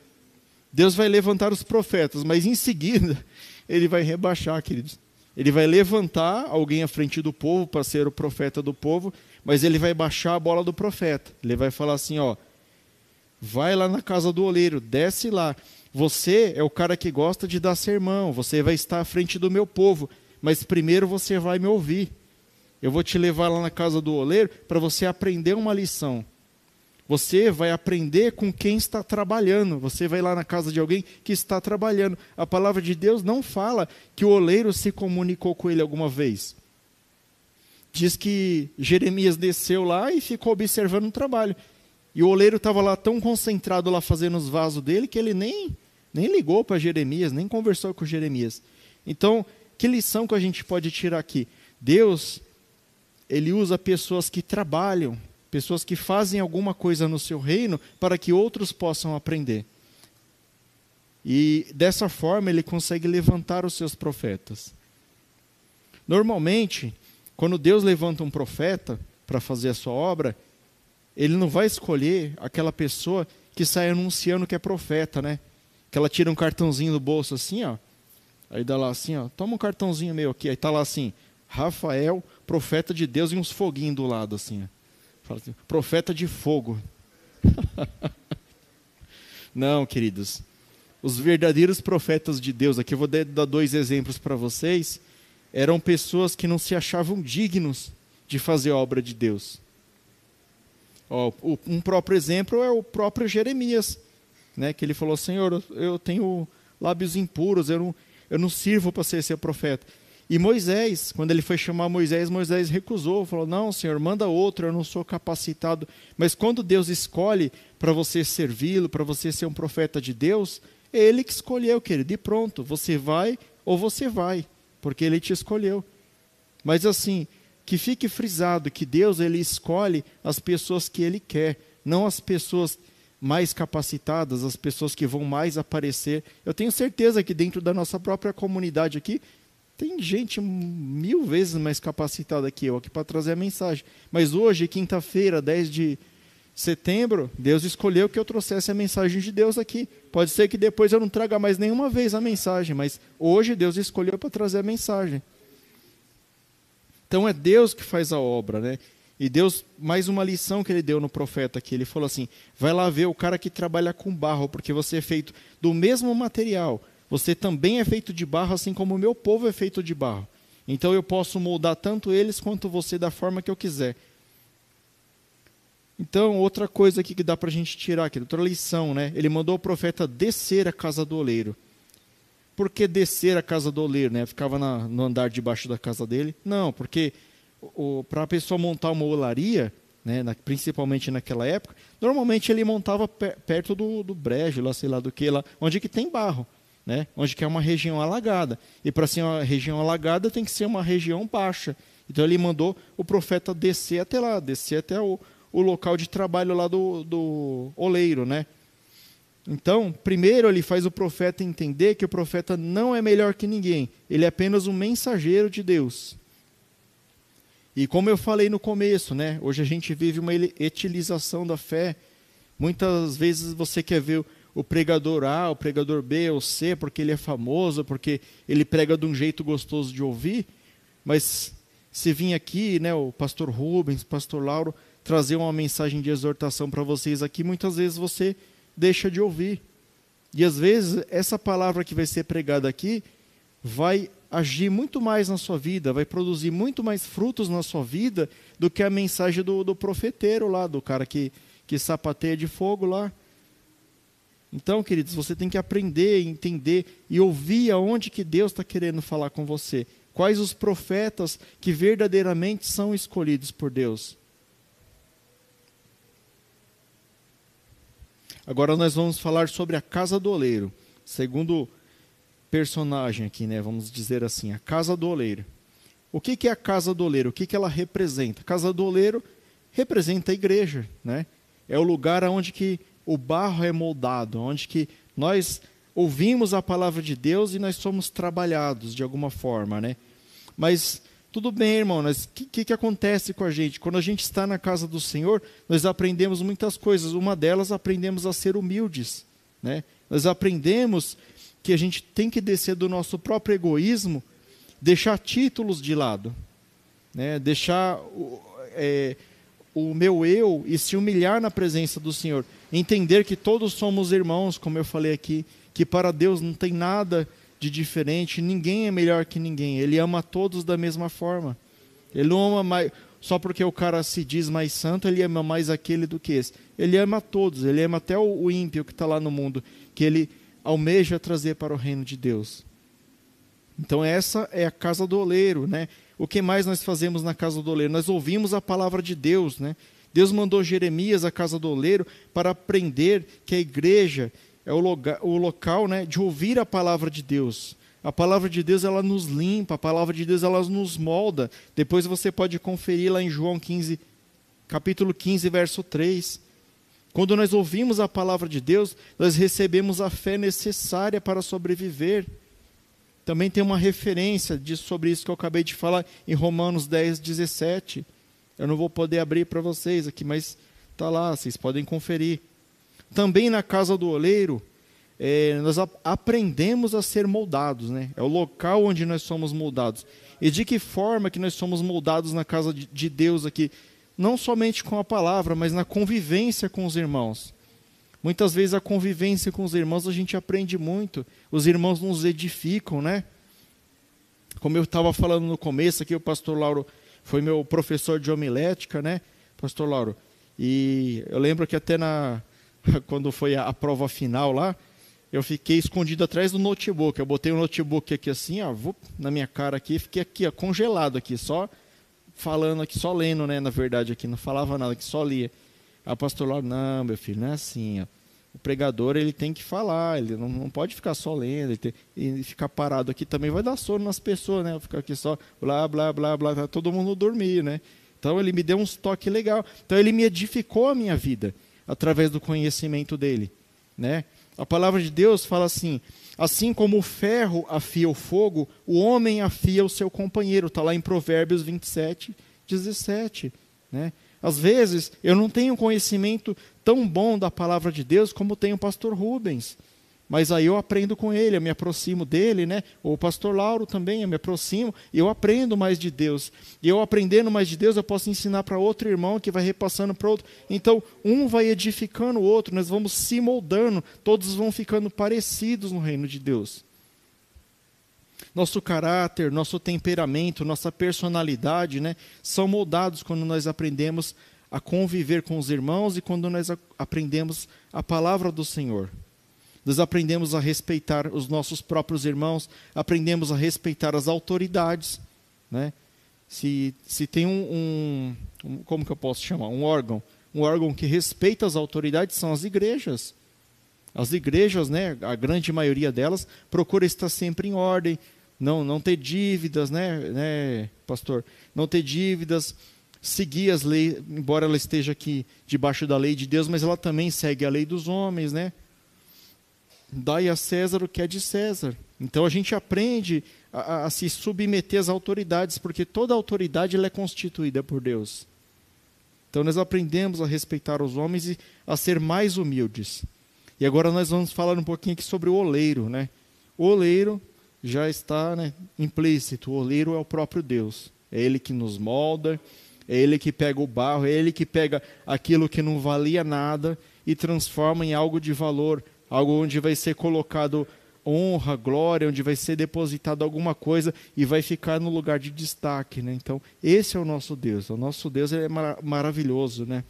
[SPEAKER 1] Deus vai levantar os profetas, mas em seguida, (laughs) ele vai rebaixar, queridos. Ele vai levantar alguém à frente do povo para ser o profeta do povo, mas ele vai baixar a bola do profeta. Ele vai falar assim: ó, vai lá na casa do oleiro, desce lá. Você é o cara que gosta de dar sermão, você vai estar à frente do meu povo, mas primeiro você vai me ouvir. Eu vou te levar lá na casa do oleiro para você aprender uma lição. Você vai aprender com quem está trabalhando. Você vai lá na casa de alguém que está trabalhando. A palavra de Deus não fala que o oleiro se comunicou com ele alguma vez. Diz que Jeremias desceu lá e ficou observando o trabalho. E o oleiro estava lá tão concentrado lá fazendo os vasos dele que ele nem, nem ligou para Jeremias, nem conversou com Jeremias. Então, que lição que a gente pode tirar aqui? Deus, ele usa pessoas que trabalham, pessoas que fazem alguma coisa no seu reino para que outros possam aprender. E dessa forma ele consegue levantar os seus profetas. Normalmente, quando Deus levanta um profeta para fazer a sua obra, ele não vai escolher aquela pessoa que sai anunciando que é profeta, né? Que ela tira um cartãozinho do bolso assim, ó. Aí dá lá assim, ó, toma um cartãozinho meu aqui. Aí tá lá assim, Rafael, profeta de Deus, e uns foguinhos do lado assim. Ó. Fala assim, profeta de fogo. (laughs) não, queridos. Os verdadeiros profetas de Deus, aqui eu vou dar dois exemplos para vocês, eram pessoas que não se achavam dignos de fazer a obra de Deus. Ó, um próprio exemplo é o próprio Jeremias, né, que ele falou: Senhor, eu tenho lábios impuros, eu não, eu não sirvo para ser seu profeta. E Moisés, quando ele foi chamar Moisés, Moisés recusou, falou: Não, Senhor, manda outro, eu não sou capacitado. Mas quando Deus escolhe para você servi-lo, para você ser um profeta de Deus, é Ele que escolheu, querido. E pronto, você vai ou você vai, porque Ele te escolheu. Mas assim, que fique frisado que Deus ele escolhe as pessoas que ele quer, não as pessoas mais capacitadas, as pessoas que vão mais aparecer. Eu tenho certeza que dentro da nossa própria comunidade aqui tem gente mil vezes mais capacitada que eu aqui para trazer a mensagem. Mas hoje, quinta-feira, 10 de setembro, Deus escolheu que eu trouxesse a mensagem de Deus aqui. Pode ser que depois eu não traga mais nenhuma vez a mensagem, mas hoje Deus escolheu para trazer a mensagem. Então é Deus que faz a obra, né? E Deus, mais uma lição que ele deu no profeta aqui, ele falou assim: vai lá ver o cara que trabalha com barro, porque você é feito do mesmo material. Você também é feito de barro, assim como o meu povo é feito de barro. Então eu posso moldar tanto eles quanto você da forma que eu quiser. Então, outra coisa aqui que dá para a gente tirar aqui, outra lição, né? Ele mandou o profeta descer a casa do oleiro. Por que descer a casa do oleiro? Né? Ficava na, no andar debaixo da casa dele? Não, porque para a pessoa montar uma olaria, né, na, principalmente naquela época, normalmente ele montava per, perto do, do brejo, lá, sei lá do que, lá, onde que tem barro. Né, onde que é uma região alagada. E para ser uma região alagada tem que ser uma região baixa. Então ele mandou o profeta descer até lá, descer até o, o local de trabalho lá do, do oleiro, né? Então, primeiro ele faz o profeta entender que o profeta não é melhor que ninguém, ele é apenas um mensageiro de Deus. E como eu falei no começo, né? Hoje a gente vive uma etilização da fé. Muitas vezes você quer ver o pregador A, o pregador B ou C, porque ele é famoso, porque ele prega de um jeito gostoso de ouvir, mas se vir aqui, né, o pastor Rubens, o pastor Lauro, trazer uma mensagem de exortação para vocês aqui, muitas vezes você deixa de ouvir. E às vezes essa palavra que vai ser pregada aqui vai agir muito mais na sua vida, vai produzir muito mais frutos na sua vida do que a mensagem do, do profeteiro lá, do cara que, que sapateia de fogo lá. Então, queridos, você tem que aprender, entender e ouvir aonde que Deus está querendo falar com você. Quais os profetas que verdadeiramente são escolhidos por Deus. Agora nós vamos falar sobre a casa do oleiro. Segundo personagem aqui, né? Vamos dizer assim, a casa do oleiro. O que, que é a casa do oleiro? O que, que ela representa? A casa do oleiro representa a igreja, né? É o lugar onde que o barro é moldado, onde que nós ouvimos a palavra de Deus e nós somos trabalhados de alguma forma, né? Mas tudo bem, irmão, mas o que, que acontece com a gente? Quando a gente está na casa do Senhor, nós aprendemos muitas coisas. Uma delas, aprendemos a ser humildes, né? Nós aprendemos que a gente tem que descer do nosso próprio egoísmo, deixar títulos de lado, né? deixar é, o meu eu e se humilhar na presença do Senhor. Entender que todos somos irmãos, como eu falei aqui, que para Deus não tem nada de diferente, ninguém é melhor que ninguém. Ele ama todos da mesma forma. Ele não ama mais só porque o cara se diz mais santo, ele ama mais aquele do que esse. Ele ama todos, ele ama até o, ímpio que está lá no mundo, que ele almeja trazer para o reino de Deus. Então essa é a casa do oleiro, né? O que mais nós fazemos na casa do oleiro? Nós ouvimos a palavra de Deus, né? Deus mandou Jeremias à casa do oleiro para aprender que a igreja é o, loga, o local né, de ouvir a palavra de Deus. A palavra de Deus ela nos limpa, a palavra de Deus ela nos molda. Depois você pode conferir lá em João 15, capítulo 15, verso 3. Quando nós ouvimos a palavra de Deus, nós recebemos a fé necessária para sobreviver. Também tem uma referência de, sobre isso que eu acabei de falar em Romanos 10, 17. Eu não vou poder abrir para vocês aqui, mas está lá, vocês podem conferir. Também na casa do oleiro, é, nós aprendemos a ser moldados, né? É o local onde nós somos moldados. E de que forma que nós somos moldados na casa de, de Deus aqui? Não somente com a palavra, mas na convivência com os irmãos. Muitas vezes a convivência com os irmãos a gente aprende muito. Os irmãos nos edificam, né? Como eu estava falando no começo aqui, o pastor Lauro foi meu professor de homilética, né? Pastor Lauro. E eu lembro que até na (laughs) quando foi a, prova final lá, eu fiquei escondido atrás do notebook. Eu botei o notebook aqui assim, ó, na minha cara aqui, fiquei aqui, ó, congelado aqui, só falando aqui, só lendo, né, na verdade aqui, não falava nada, que só lia. Aí o pastor Lauro, não, meu filho, não é assim. Ó. O pregador ele tem que falar, ele não, não pode ficar só lendo, tem, e ficar parado aqui também vai dar sono nas pessoas, né? Ficar aqui só blá, blá, blá, blá, tá todo mundo dormir, né? Então ele me deu um toque legal. Então ele me edificou a minha vida através do conhecimento dele, né? A palavra de Deus fala assim: assim como o ferro afia o fogo, o homem afia o seu companheiro. Está lá em Provérbios 27, 17. Né? Às vezes, eu não tenho conhecimento tão bom da palavra de Deus como tem o pastor Rubens. Mas aí eu aprendo com ele, eu me aproximo dele, né? Ou o pastor Lauro também, eu me aproximo eu aprendo mais de Deus. E eu aprendendo mais de Deus, eu posso ensinar para outro irmão que vai repassando para outro. Então, um vai edificando o outro, nós vamos se moldando, todos vão ficando parecidos no reino de Deus. Nosso caráter, nosso temperamento, nossa personalidade, né, são moldados quando nós aprendemos a conviver com os irmãos e quando nós aprendemos a palavra do Senhor. Nós aprendemos a respeitar os nossos próprios irmãos, aprendemos a respeitar as autoridades, né? Se, se tem um, um, como que eu posso chamar, um órgão, um órgão que respeita as autoridades são as igrejas. As igrejas, né, a grande maioria delas, procura estar sempre em ordem, não, não ter dívidas, né, né, pastor? Não ter dívidas, seguir as leis, embora ela esteja aqui debaixo da lei de Deus, mas ela também segue a lei dos homens, né? Dai a César o que é de César. Então a gente aprende a, a, se submeter às autoridades, porque toda autoridade é constituída por Deus. Então nós aprendemos a respeitar os homens e a ser mais humildes. E agora nós vamos falar um pouquinho aqui sobre o oleiro, né? O oleiro já está né, implícito. O oleiro é o próprio Deus. É Ele que nos molda, é Ele que pega o barro, é Ele que pega aquilo que não valia nada e transforma em algo de valor, algo onde vai ser colocado honra, glória, onde vai ser depositado alguma coisa e vai ficar no lugar de destaque, né? Então, esse é o nosso Deus. O nosso Deus é mar maravilhoso, né?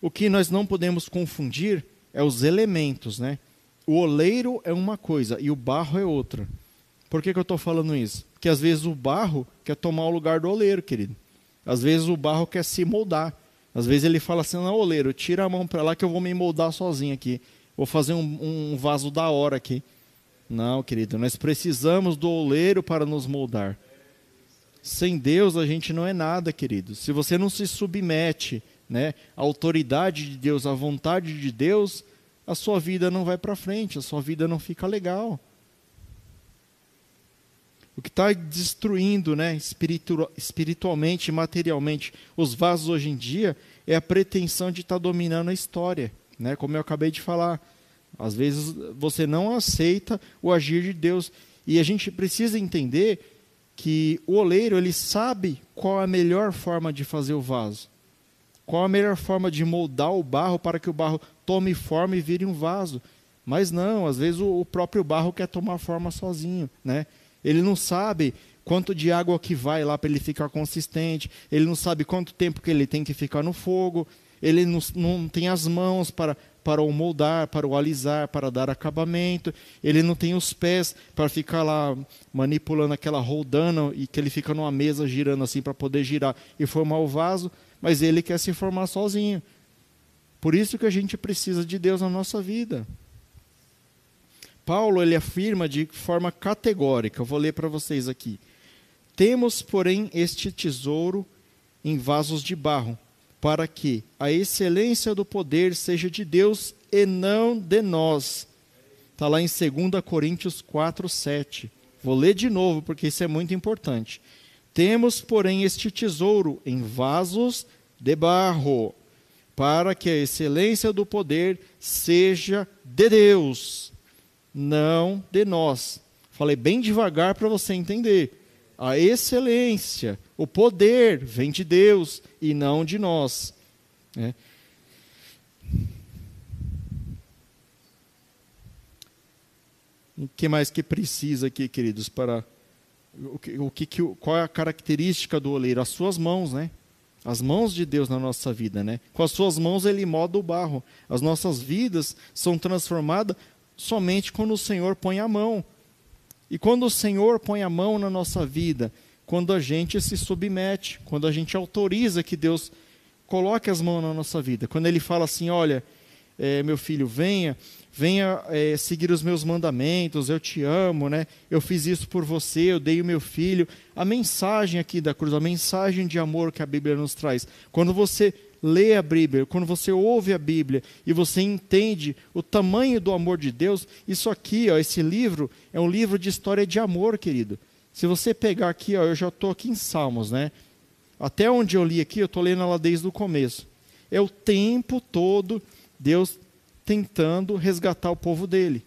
[SPEAKER 1] O que nós não podemos confundir é os elementos, né? O oleiro é uma coisa e o barro é outra. Por que, que eu estou falando isso? Porque às vezes o barro quer tomar o lugar do oleiro, querido. Às vezes o barro quer se moldar. Às vezes ele fala assim, não, oleiro, tira a mão para lá que eu vou me moldar sozinho aqui. Vou fazer um, um vaso da hora aqui. Não, querido, nós precisamos do oleiro para nos moldar. Sem Deus a gente não é nada, querido. Se você não se submete né, à autoridade de Deus, à vontade de Deus, a sua vida não vai para frente, a sua vida não fica legal. O que está destruindo né, espiritualmente, materialmente, os vasos hoje em dia é a pretensão de estar tá dominando a história. Né? Como eu acabei de falar. Às vezes você não aceita o agir de Deus. E a gente precisa entender que o oleiro ele sabe qual a melhor forma de fazer o vaso. Qual a melhor forma de moldar o barro para que o barro tome forma e vire um vaso. Mas não, às vezes o, próprio barro quer tomar forma sozinho, né? Ele não sabe quanto de água que vai lá para ele ficar consistente, ele não sabe quanto tempo que ele tem que ficar no fogo, ele não, não tem as mãos para, para o moldar, para o alisar, para dar acabamento, ele não tem os pés para ficar lá manipulando aquela roldana e que ele fica numa mesa girando assim para poder girar e formar o vaso, mas ele quer se formar sozinho. Por isso que a gente precisa de Deus na nossa vida. Paulo ele afirma de forma categórica, eu vou ler para vocês aqui. Temos, porém, este tesouro em vasos de barro, para que a excelência do poder seja de Deus e não de nós. Está lá em 2 Coríntios 4, 7. Vou ler de novo, porque isso é muito importante. Temos, porém, este tesouro em vasos de barro, para que a excelência do poder seja de Deus, não de nós. Falei bem devagar para você entender. A excelência, o poder vem de Deus e não de nós. Né? O que mais que precisa aqui, queridos, para o que, o que, qual é a característica do oleiro? As suas mãos, né? As mãos de Deus na nossa vida, né? Com as suas mãos ele moda o barro. As nossas vidas são transformadas somente quando o Senhor põe a mão. E quando o Senhor põe a mão na nossa vida, quando a gente se submete, quando a gente autoriza que Deus coloque as mãos na nossa vida. Quando ele fala assim: olha, é, meu filho, venha, venha é, seguir os meus mandamentos, eu te amo, né? Eu fiz isso por você, eu dei o meu filho. A mensagem aqui da cruz, a mensagem de amor que a Bíblia nos traz. Quando você lê a Bíblia, quando você ouve a Bíblia e você entende o tamanho do amor de Deus, isso aqui, ó, esse livro, é um livro de história de amor, querido. Se você pegar aqui, ó, eu já estou aqui em Salmos, né? Até onde eu li aqui, eu estou lendo ela desde o começo. É o tempo todo Deus tentando resgatar o povo dele.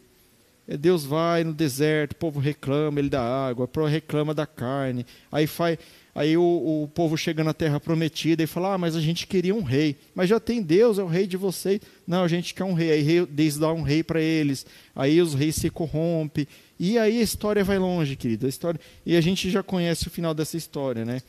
[SPEAKER 1] É, Deus vai no deserto, o povo reclama, ele dá água, reclama da carne. Aí, faz, aí o, o povo chega na terra prometida e fala: Ah, mas a gente queria um rei. Mas já tem Deus, é o rei de vocês. Não, a gente quer um rei. Aí Deus dá um rei para eles. Aí os reis se corrompem. E aí a história vai longe, querido. A história... E a gente já conhece o final dessa história, né?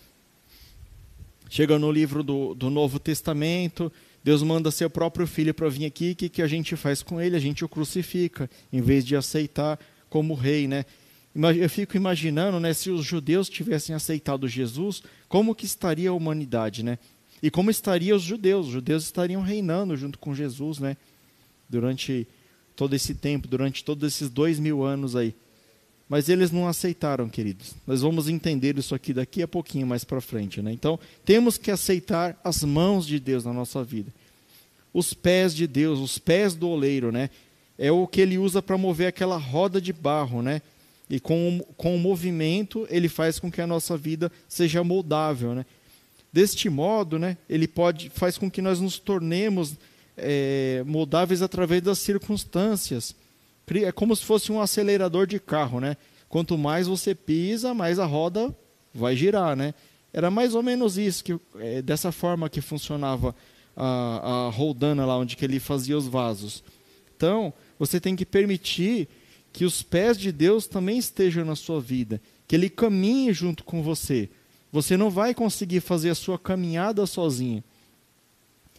[SPEAKER 1] Chega no livro do, do Novo Testamento, Deus manda seu próprio filho para vir aqui, o que, que a gente faz com ele? A gente o crucifica, em vez de aceitar como rei, né? Eu fico imaginando, né, se os judeus tivessem aceitado Jesus, como que estaria a humanidade, né? E como estariam os judeus? Os judeus estariam reinando junto com Jesus, né? Durante todo esse tempo, durante todos esses dois mil anos aí. Mas eles não aceitaram, queridos. Nós vamos entender isso aqui daqui a pouquinho mais para frente. Né? Então, temos que aceitar as mãos de Deus na nossa vida. Os pés de Deus, os pés do oleiro. Né? é o que ele usa para mover aquela roda de barro, né? E com, com o movimento, ele faz com que a nossa vida seja moldável, né? Deste modo, né, ele pode faz com que nós nos tornemos é, moldáveis através das circunstâncias. É como se fosse um acelerador de carro, né? Quanto mais você pisa, mais a roda vai girar, né? Era mais ou menos isso que é, dessa forma que funcionava a, a roldana lá onde que ele fazia os vasos. Então, você tem que permitir que os pés de Deus também estejam na sua vida, que ele caminhe junto com você. Você não vai conseguir fazer a sua caminhada sozinho.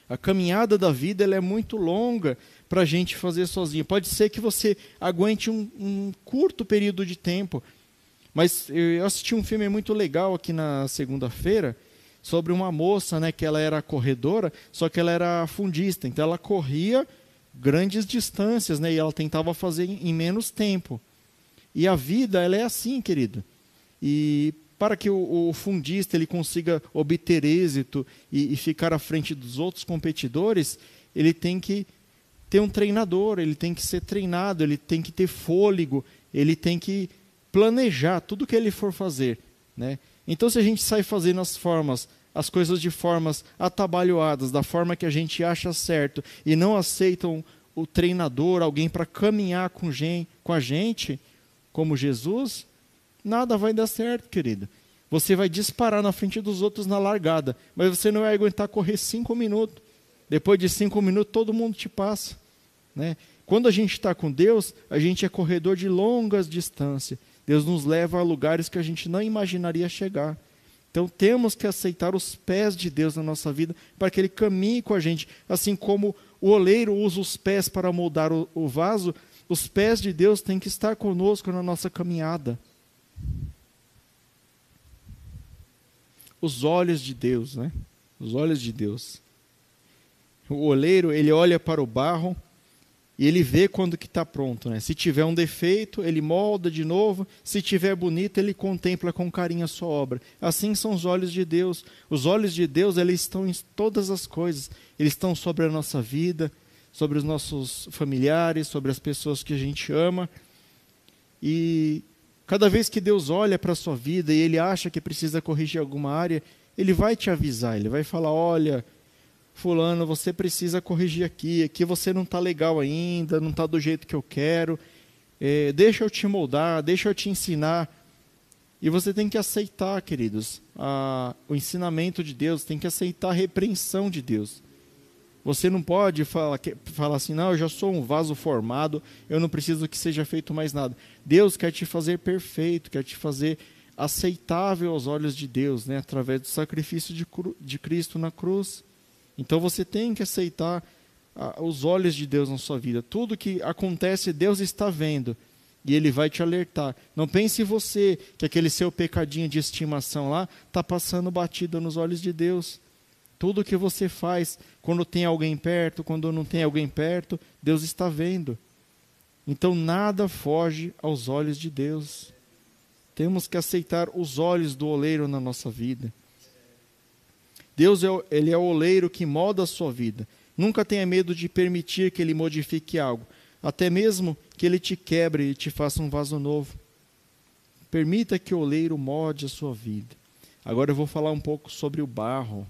[SPEAKER 1] A caminhada da vida ela é muito longa para a gente fazer sozinho. Pode ser que você aguente um, um curto período de tempo, mas eu assisti um filme muito legal aqui na segunda-feira sobre uma moça, né, que ela era corredora, só que ela era fundista, então ela corria grandes distâncias, né, e ela tentava fazer em menos tempo. E a vida, ela é assim, querido. E para que o, o fundista ele consiga obter êxito e, e ficar à frente dos outros competidores, ele tem que ter um treinador, ele tem que ser treinado, ele tem que ter fôlego, ele tem que planejar tudo que ele for fazer, né? Então, se a gente sai fazendo as formas, as coisas de formas atabalhoadas, da forma que a gente acha certo, e não aceitam o treinador, alguém para caminhar com, com a gente, como Jesus, nada vai dar certo, querido. Você vai disparar na frente dos outros na largada, mas você não vai aguentar correr cinco minutos. Depois de cinco minutos, todo mundo te passa. Né? Quando a gente está com Deus, a gente é corredor de longas distâncias. Deus nos leva a lugares que a gente não imaginaria chegar. Então temos que aceitar os pés de Deus na nossa vida para que Ele caminhe com a gente. Assim como o oleiro usa os pés para moldar o, o vaso, os pés de Deus têm que estar conosco na nossa caminhada. Os olhos de Deus, né? Os olhos de Deus. O oleiro, ele olha para o barro e ele vê quando que está pronto. Né? Se tiver um defeito, ele molda de novo. Se tiver bonito, ele contempla com carinho a sua obra. Assim são os olhos de Deus. Os olhos de Deus eles estão em todas as coisas. Eles estão sobre a nossa vida, sobre os nossos familiares, sobre as pessoas que a gente ama. E cada vez que Deus olha para a sua vida e ele acha que precisa corrigir alguma área, ele vai te avisar. Ele vai falar: olha fulano, você precisa corrigir aqui, aqui você não está legal ainda, não está do jeito que eu quero, é, deixa eu te moldar, deixa eu te ensinar. E você tem que aceitar, queridos, a, o ensinamento de Deus, tem que aceitar a repreensão de Deus. Você não pode falar, falar assim, não, eu já sou um vaso formado, eu não preciso que seja feito mais nada. Deus quer te fazer perfeito, quer te fazer aceitável aos olhos de Deus, né, através do sacrifício de, de Cristo na cruz. Então você tem que aceitar os olhos de Deus na sua vida. Tudo que acontece, Deus está vendo. E Ele vai te alertar. Não pense você que aquele seu pecadinho de estimação lá está passando batido nos olhos de Deus. Tudo que você faz, quando tem alguém perto, quando não tem alguém perto, Deus está vendo. Então nada foge aos olhos de Deus. Temos que aceitar os olhos do oleiro na nossa vida. Deus é, ele é o oleiro que molda a sua vida. Nunca tenha medo de permitir que ele modifique algo, até mesmo que ele te quebre e te faça um vaso novo. Permita que o oleiro molde a sua vida. Agora eu vou falar um pouco sobre o barro.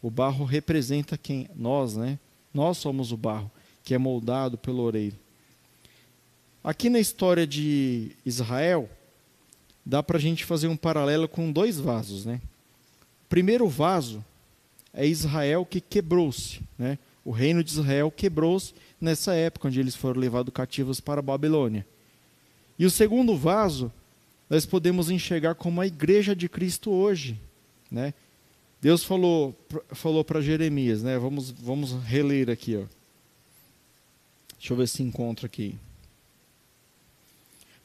[SPEAKER 1] O barro representa quem? Nós, né? Nós somos o barro, que é moldado pelo oleiro. Aqui na história de Israel, dá para a gente fazer um paralelo com dois vasos, né? O primeiro vaso é Israel que quebrou-se. Né? O reino de Israel quebrou-se nessa época, onde eles foram levados cativos para a Babilônia. E o segundo vaso, nós podemos enxergar como a igreja de Cristo hoje. Né? Deus falou, falou para Jeremias, né? vamos, vamos reler aqui. Ó. Deixa eu ver se encontro aqui.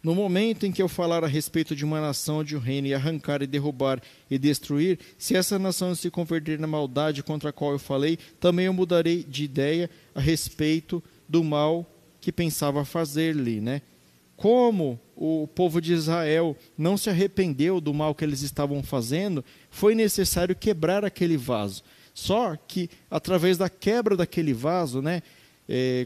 [SPEAKER 1] No momento em que eu falar a respeito de uma nação de um reino e arrancar e derrubar e destruir, se essa nação se converter na maldade contra a qual eu falei, também eu mudarei de ideia a respeito do mal que pensava fazer-lhe, né? Como o povo de Israel não se arrependeu do mal que eles estavam fazendo, foi necessário quebrar aquele vaso. Só que através da quebra daquele vaso, né,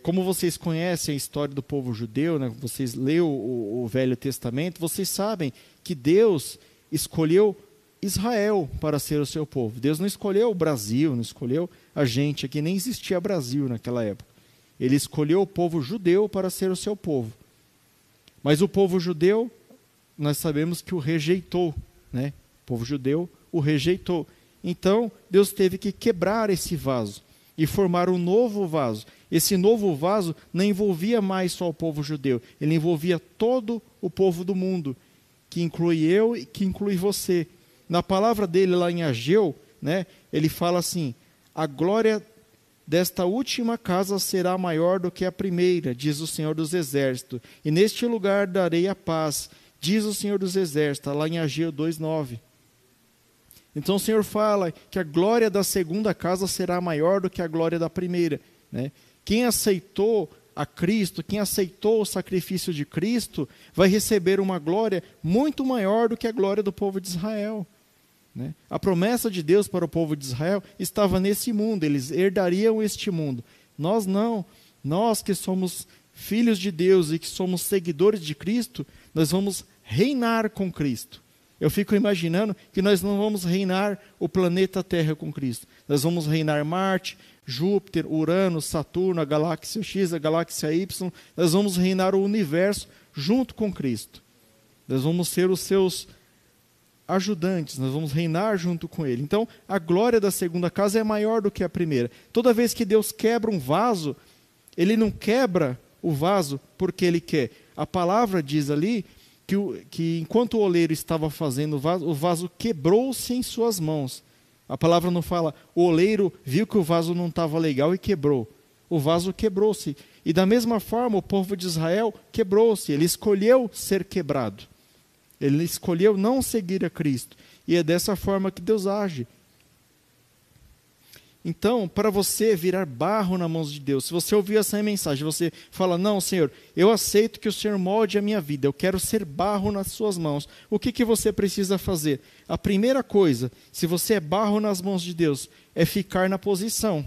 [SPEAKER 1] como vocês conhecem a história do povo judeu, né, vocês leu o, o Velho Testamento, vocês sabem que Deus escolheu Israel para ser o seu povo. Deus não escolheu o Brasil, não escolheu a gente aqui, nem existia Brasil naquela época. Ele escolheu o povo judeu para ser o seu povo. Mas o povo judeu, nós sabemos que o rejeitou, né? O povo judeu o rejeitou. Então, Deus teve que quebrar esse vaso e formar um novo vaso. Esse novo vaso não envolvia mais só o povo judeu, ele envolvia todo o povo do mundo, que inclui eu e que inclui você. Na palavra dele lá em Ageu, né, ele fala assim: a glória desta última casa será maior do que a primeira, diz o Senhor dos Exércitos, e neste lugar darei a paz, diz o Senhor dos Exércitos, lá em Ageu 2,9. Então o Senhor fala que a glória da segunda casa será maior do que a glória da primeira. Né? Quem aceitou a Cristo, quem aceitou o sacrifício de Cristo, vai receber uma glória muito maior do que a glória do povo de Israel. Né? A promessa de Deus para o povo de Israel estava nesse mundo, eles herdariam este mundo. Nós não. Nós que somos filhos de Deus e que somos seguidores de Cristo, nós vamos reinar com Cristo. Eu fico imaginando que nós não vamos reinar o planeta Terra com Cristo. Nós vamos reinar Marte, Júpiter, Urano, Saturno, a galáxia X, a galáxia Y. Nós vamos reinar o universo junto com Cristo. Nós vamos ser os seus ajudantes, nós vamos reinar junto com Ele. Então, a glória da segunda casa é maior do que a primeira. Toda vez que Deus quebra um vaso, Ele não quebra o vaso porque Ele quer. A palavra diz ali que, o, que enquanto o oleiro estava fazendo o vaso, o vaso quebrou-se em suas mãos. A palavra não fala, o oleiro viu que o vaso não estava legal e quebrou. O vaso quebrou-se. E da mesma forma, o povo de Israel quebrou-se. Ele escolheu ser quebrado. Ele escolheu não seguir a Cristo. E é dessa forma que Deus age. Então, para você virar barro na mão de Deus, se você ouvir essa mensagem, você fala: Não, Senhor, eu aceito que o Senhor molde a minha vida, eu quero ser barro nas Suas mãos. O que, que você precisa fazer? A primeira coisa, se você é barro nas mãos de Deus, é ficar na posição.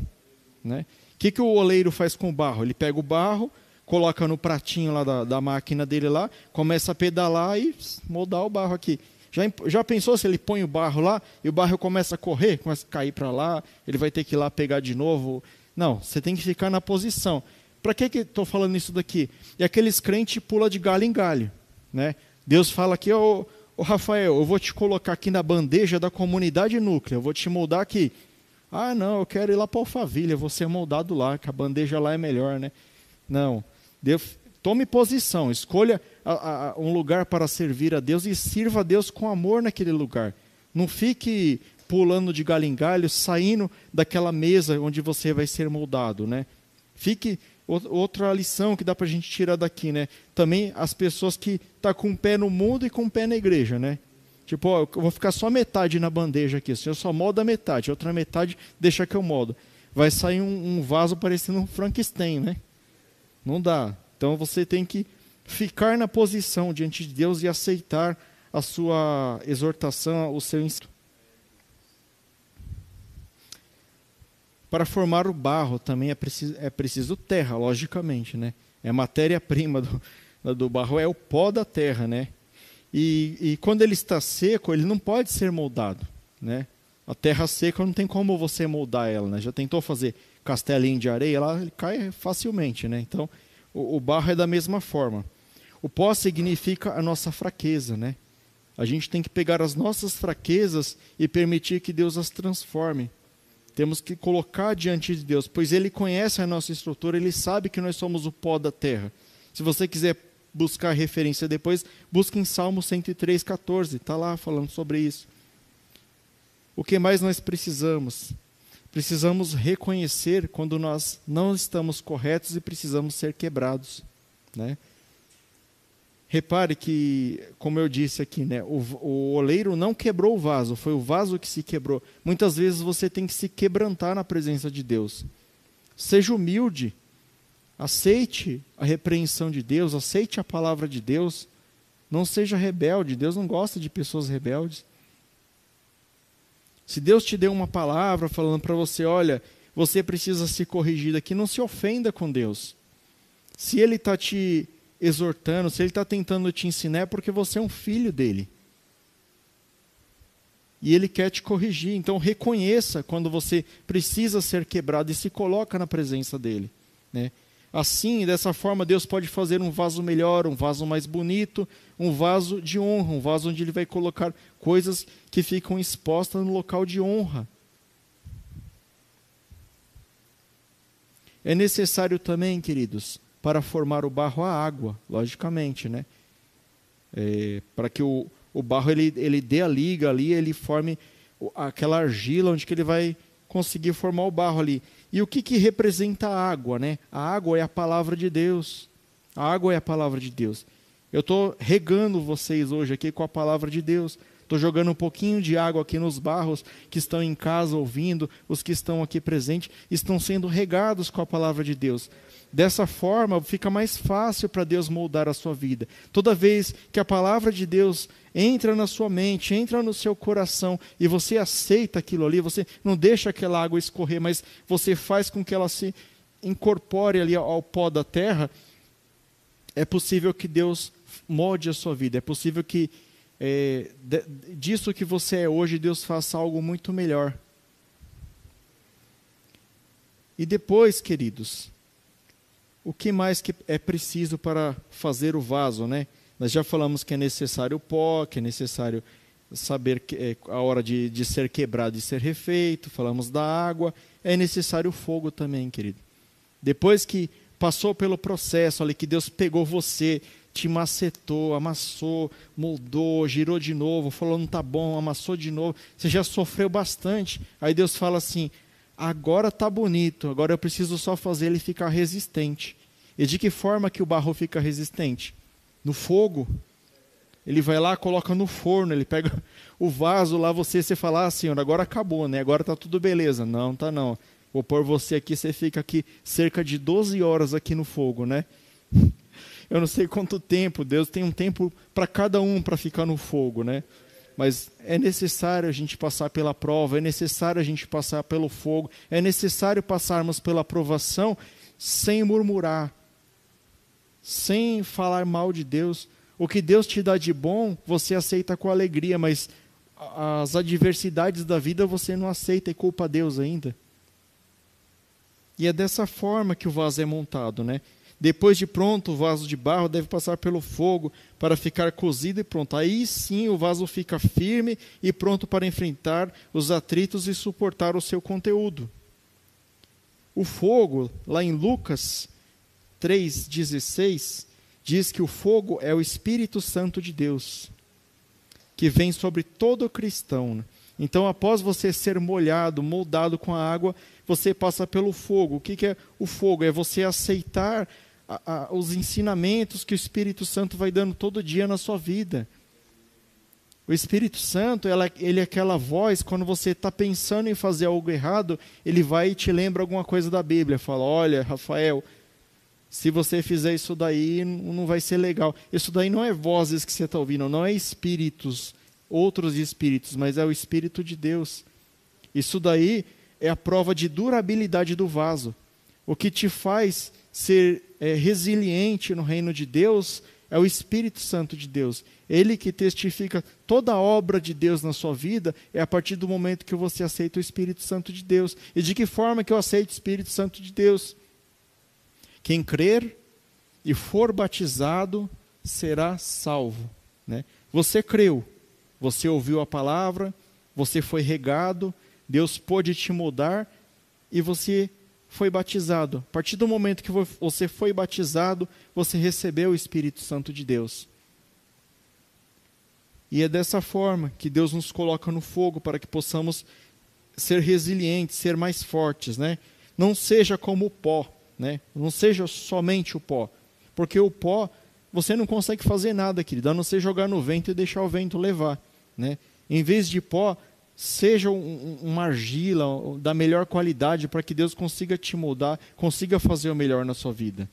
[SPEAKER 1] Né? O que, que o oleiro faz com o barro? Ele pega o barro, coloca no pratinho lá da, da máquina dele lá, começa a pedalar e moldar o barro aqui. Já, já pensou se ele põe o barro lá e o barro começa a correr, começa a cair para lá, ele vai ter que ir lá pegar de novo? Não, você tem que ficar na posição. Para que estou falando isso daqui? E aqueles crentes pula de galho em galho. Né? Deus fala aqui, ô, ô Rafael, eu vou te colocar aqui na bandeja da comunidade núclea, eu vou te moldar aqui. Ah, não, eu quero ir lá para Alphaville, eu vou ser moldado lá, que a bandeja lá é melhor, né? Não. Deus, Tome posição, escolha a, a, um lugar para servir a Deus e sirva a Deus com amor naquele lugar. Não fique pulando de galho em galho, saindo daquela mesa onde você vai ser moldado, né? Fique outra lição que dá para a gente tirar daqui, né? Também as pessoas que tá com um pé no mundo e com um pé na igreja, né? Tipo, ó, eu vou ficar só metade na bandeja aqui, o senhor só molda metade, outra metade deixa que eu moldo. Vai sair um, um vaso parecendo um Frankenstein, né? Não dá. Então você tem que ficar na posição diante de Deus e aceitar a sua exortação, o seu ensino. Para formar o barro também é preciso, é preciso terra, logicamente, né? É matéria-prima do, do barro, é o pó da terra, né? E, e quando ele está seco, ele não pode ser moldado, né? A terra seca não tem como você moldar ela, né? Já tentou fazer castelinho de areia, ele cai facilmente, né? Então, o, o barro é da mesma forma. O pó significa a nossa fraqueza, né? A gente tem que pegar as nossas fraquezas e permitir que Deus as transforme. Temos que colocar diante de Deus, pois Ele conhece a nossa estrutura, Ele sabe que nós somos o pó da terra. Se você quiser buscar referência depois, busque em Salmo 103, 14, está lá falando sobre isso. O que mais nós precisamos? Precisamos reconhecer quando nós não estamos corretos e precisamos ser quebrados, né? Repare que, como eu disse aqui, né, o, o oleiro não quebrou o vaso, foi o vaso que se quebrou. Muitas vezes você tem que se quebrantar na presença de Deus. Seja humilde, aceite a repreensão de Deus, aceite a palavra de Deus. Não seja rebelde, Deus não gosta de pessoas rebeldes. Se Deus te deu uma palavra falando para você, olha, você precisa se corrigir daqui, não se ofenda com Deus. Se Ele está te exortando, se Ele está tentando te ensinar, é porque você é um filho dele. E Ele quer te corrigir. Então reconheça quando você precisa ser quebrado e se coloca na presença dele. Né? Assim, dessa forma, Deus pode fazer um vaso melhor, um vaso mais bonito, um vaso de honra, um vaso onde Ele vai colocar coisas que ficam expostas no local de honra. É necessário também, queridos, para formar o barro a água, logicamente, né? É, para que o, o barro ele, ele dê a liga ali, ele forme aquela argila onde que ele vai conseguir formar o barro ali. E o que, que representa a água, né? A água é a palavra de Deus. A água é a palavra de Deus. Eu estou regando vocês hoje aqui com a palavra de Deus. Estou jogando um pouquinho de água aqui nos barros que estão em casa ouvindo, os que estão aqui presentes, estão sendo regados com a palavra de Deus. Dessa forma, fica mais fácil para Deus moldar a sua vida. Toda vez que a palavra de Deus entra na sua mente, entra no seu coração e você aceita aquilo ali, você não deixa aquela água escorrer, mas você faz com que ela se incorpore ali ao pó da terra, é possível que Deus molde a sua vida, é possível que é, disso que você é hoje, Deus faça algo muito melhor. E depois, queridos, o que mais que é preciso para fazer o vaso, né? Nós já falamos que é necessário o pó, que é necessário saber que é a hora de, de ser quebrado e ser refeito, falamos da água, é necessário o fogo também, querido. Depois que passou pelo processo ali, que Deus pegou você, te macetou, amassou, moldou, girou de novo, falou não tá bom, amassou de novo, você já sofreu bastante. Aí Deus fala assim: agora tá bonito, agora eu preciso só fazer ele ficar resistente. E de que forma que o barro fica resistente? No fogo. Ele vai lá, coloca no forno, ele pega (laughs) o vaso lá, você você fala, ah, senhor, agora acabou, né? Agora tá tudo beleza. Não, tá não. Vou pôr você aqui, você fica aqui cerca de 12 horas aqui no fogo, né? (laughs) eu não sei quanto tempo, Deus tem um tempo para cada um para ficar no fogo, né? Mas é necessário a gente passar pela prova, é necessário a gente passar pelo fogo, é necessário passarmos pela provação sem murmurar, sem falar mal de Deus. O que Deus te dá de bom, você aceita com alegria, mas as adversidades da vida você não aceita e culpa Deus ainda. E é dessa forma que o vaso é montado, né? Depois de pronto, o vaso de barro deve passar pelo fogo para ficar cozido e pronto. Aí sim o vaso fica firme e pronto para enfrentar os atritos e suportar o seu conteúdo. O fogo, lá em Lucas 3,16, diz que o fogo é o Espírito Santo de Deus, que vem sobre todo cristão. Então, após você ser molhado, moldado com a água, você passa pelo fogo. O que, é o fogo? É você aceitar a, a, os ensinamentos que o Espírito Santo vai dando todo dia na sua vida. O Espírito Santo, ela, ele é aquela voz, quando você está pensando em fazer algo errado, ele vai e te lembra alguma coisa da Bíblia. Fala: Olha, Rafael, se você fizer isso daí, não vai ser legal. Isso daí não é vozes que você está ouvindo, não é espíritos, outros espíritos, mas é o Espírito de Deus. Isso daí é a prova de durabilidade do vaso. O que te faz ser é, resiliente no reino de Deus é o Espírito Santo de Deus. Ele que testifica toda a obra de Deus na sua vida é a partir do momento que você aceita o Espírito Santo de Deus. E de que forma que eu aceito o Espírito Santo de Deus? Quem crer e for batizado será salvo. Né? Você creu, você ouviu a palavra, você foi regado, Deus pôde te mudar e você foi batizado. A partir do momento que você foi batizado, você recebeu o Espírito Santo de Deus. E é dessa forma que Deus nos coloca no fogo para que possamos ser resilientes, ser mais fortes, né? Não seja como o pó, né? Não seja somente o pó, porque o pó você não consegue fazer nada, querido, a não ser jogar no vento e deixar o vento levar, né? Em vez de pó, seja um, uma argila da melhor qualidade para que Deus consiga te moldar, consiga fazer o melhor na sua vida.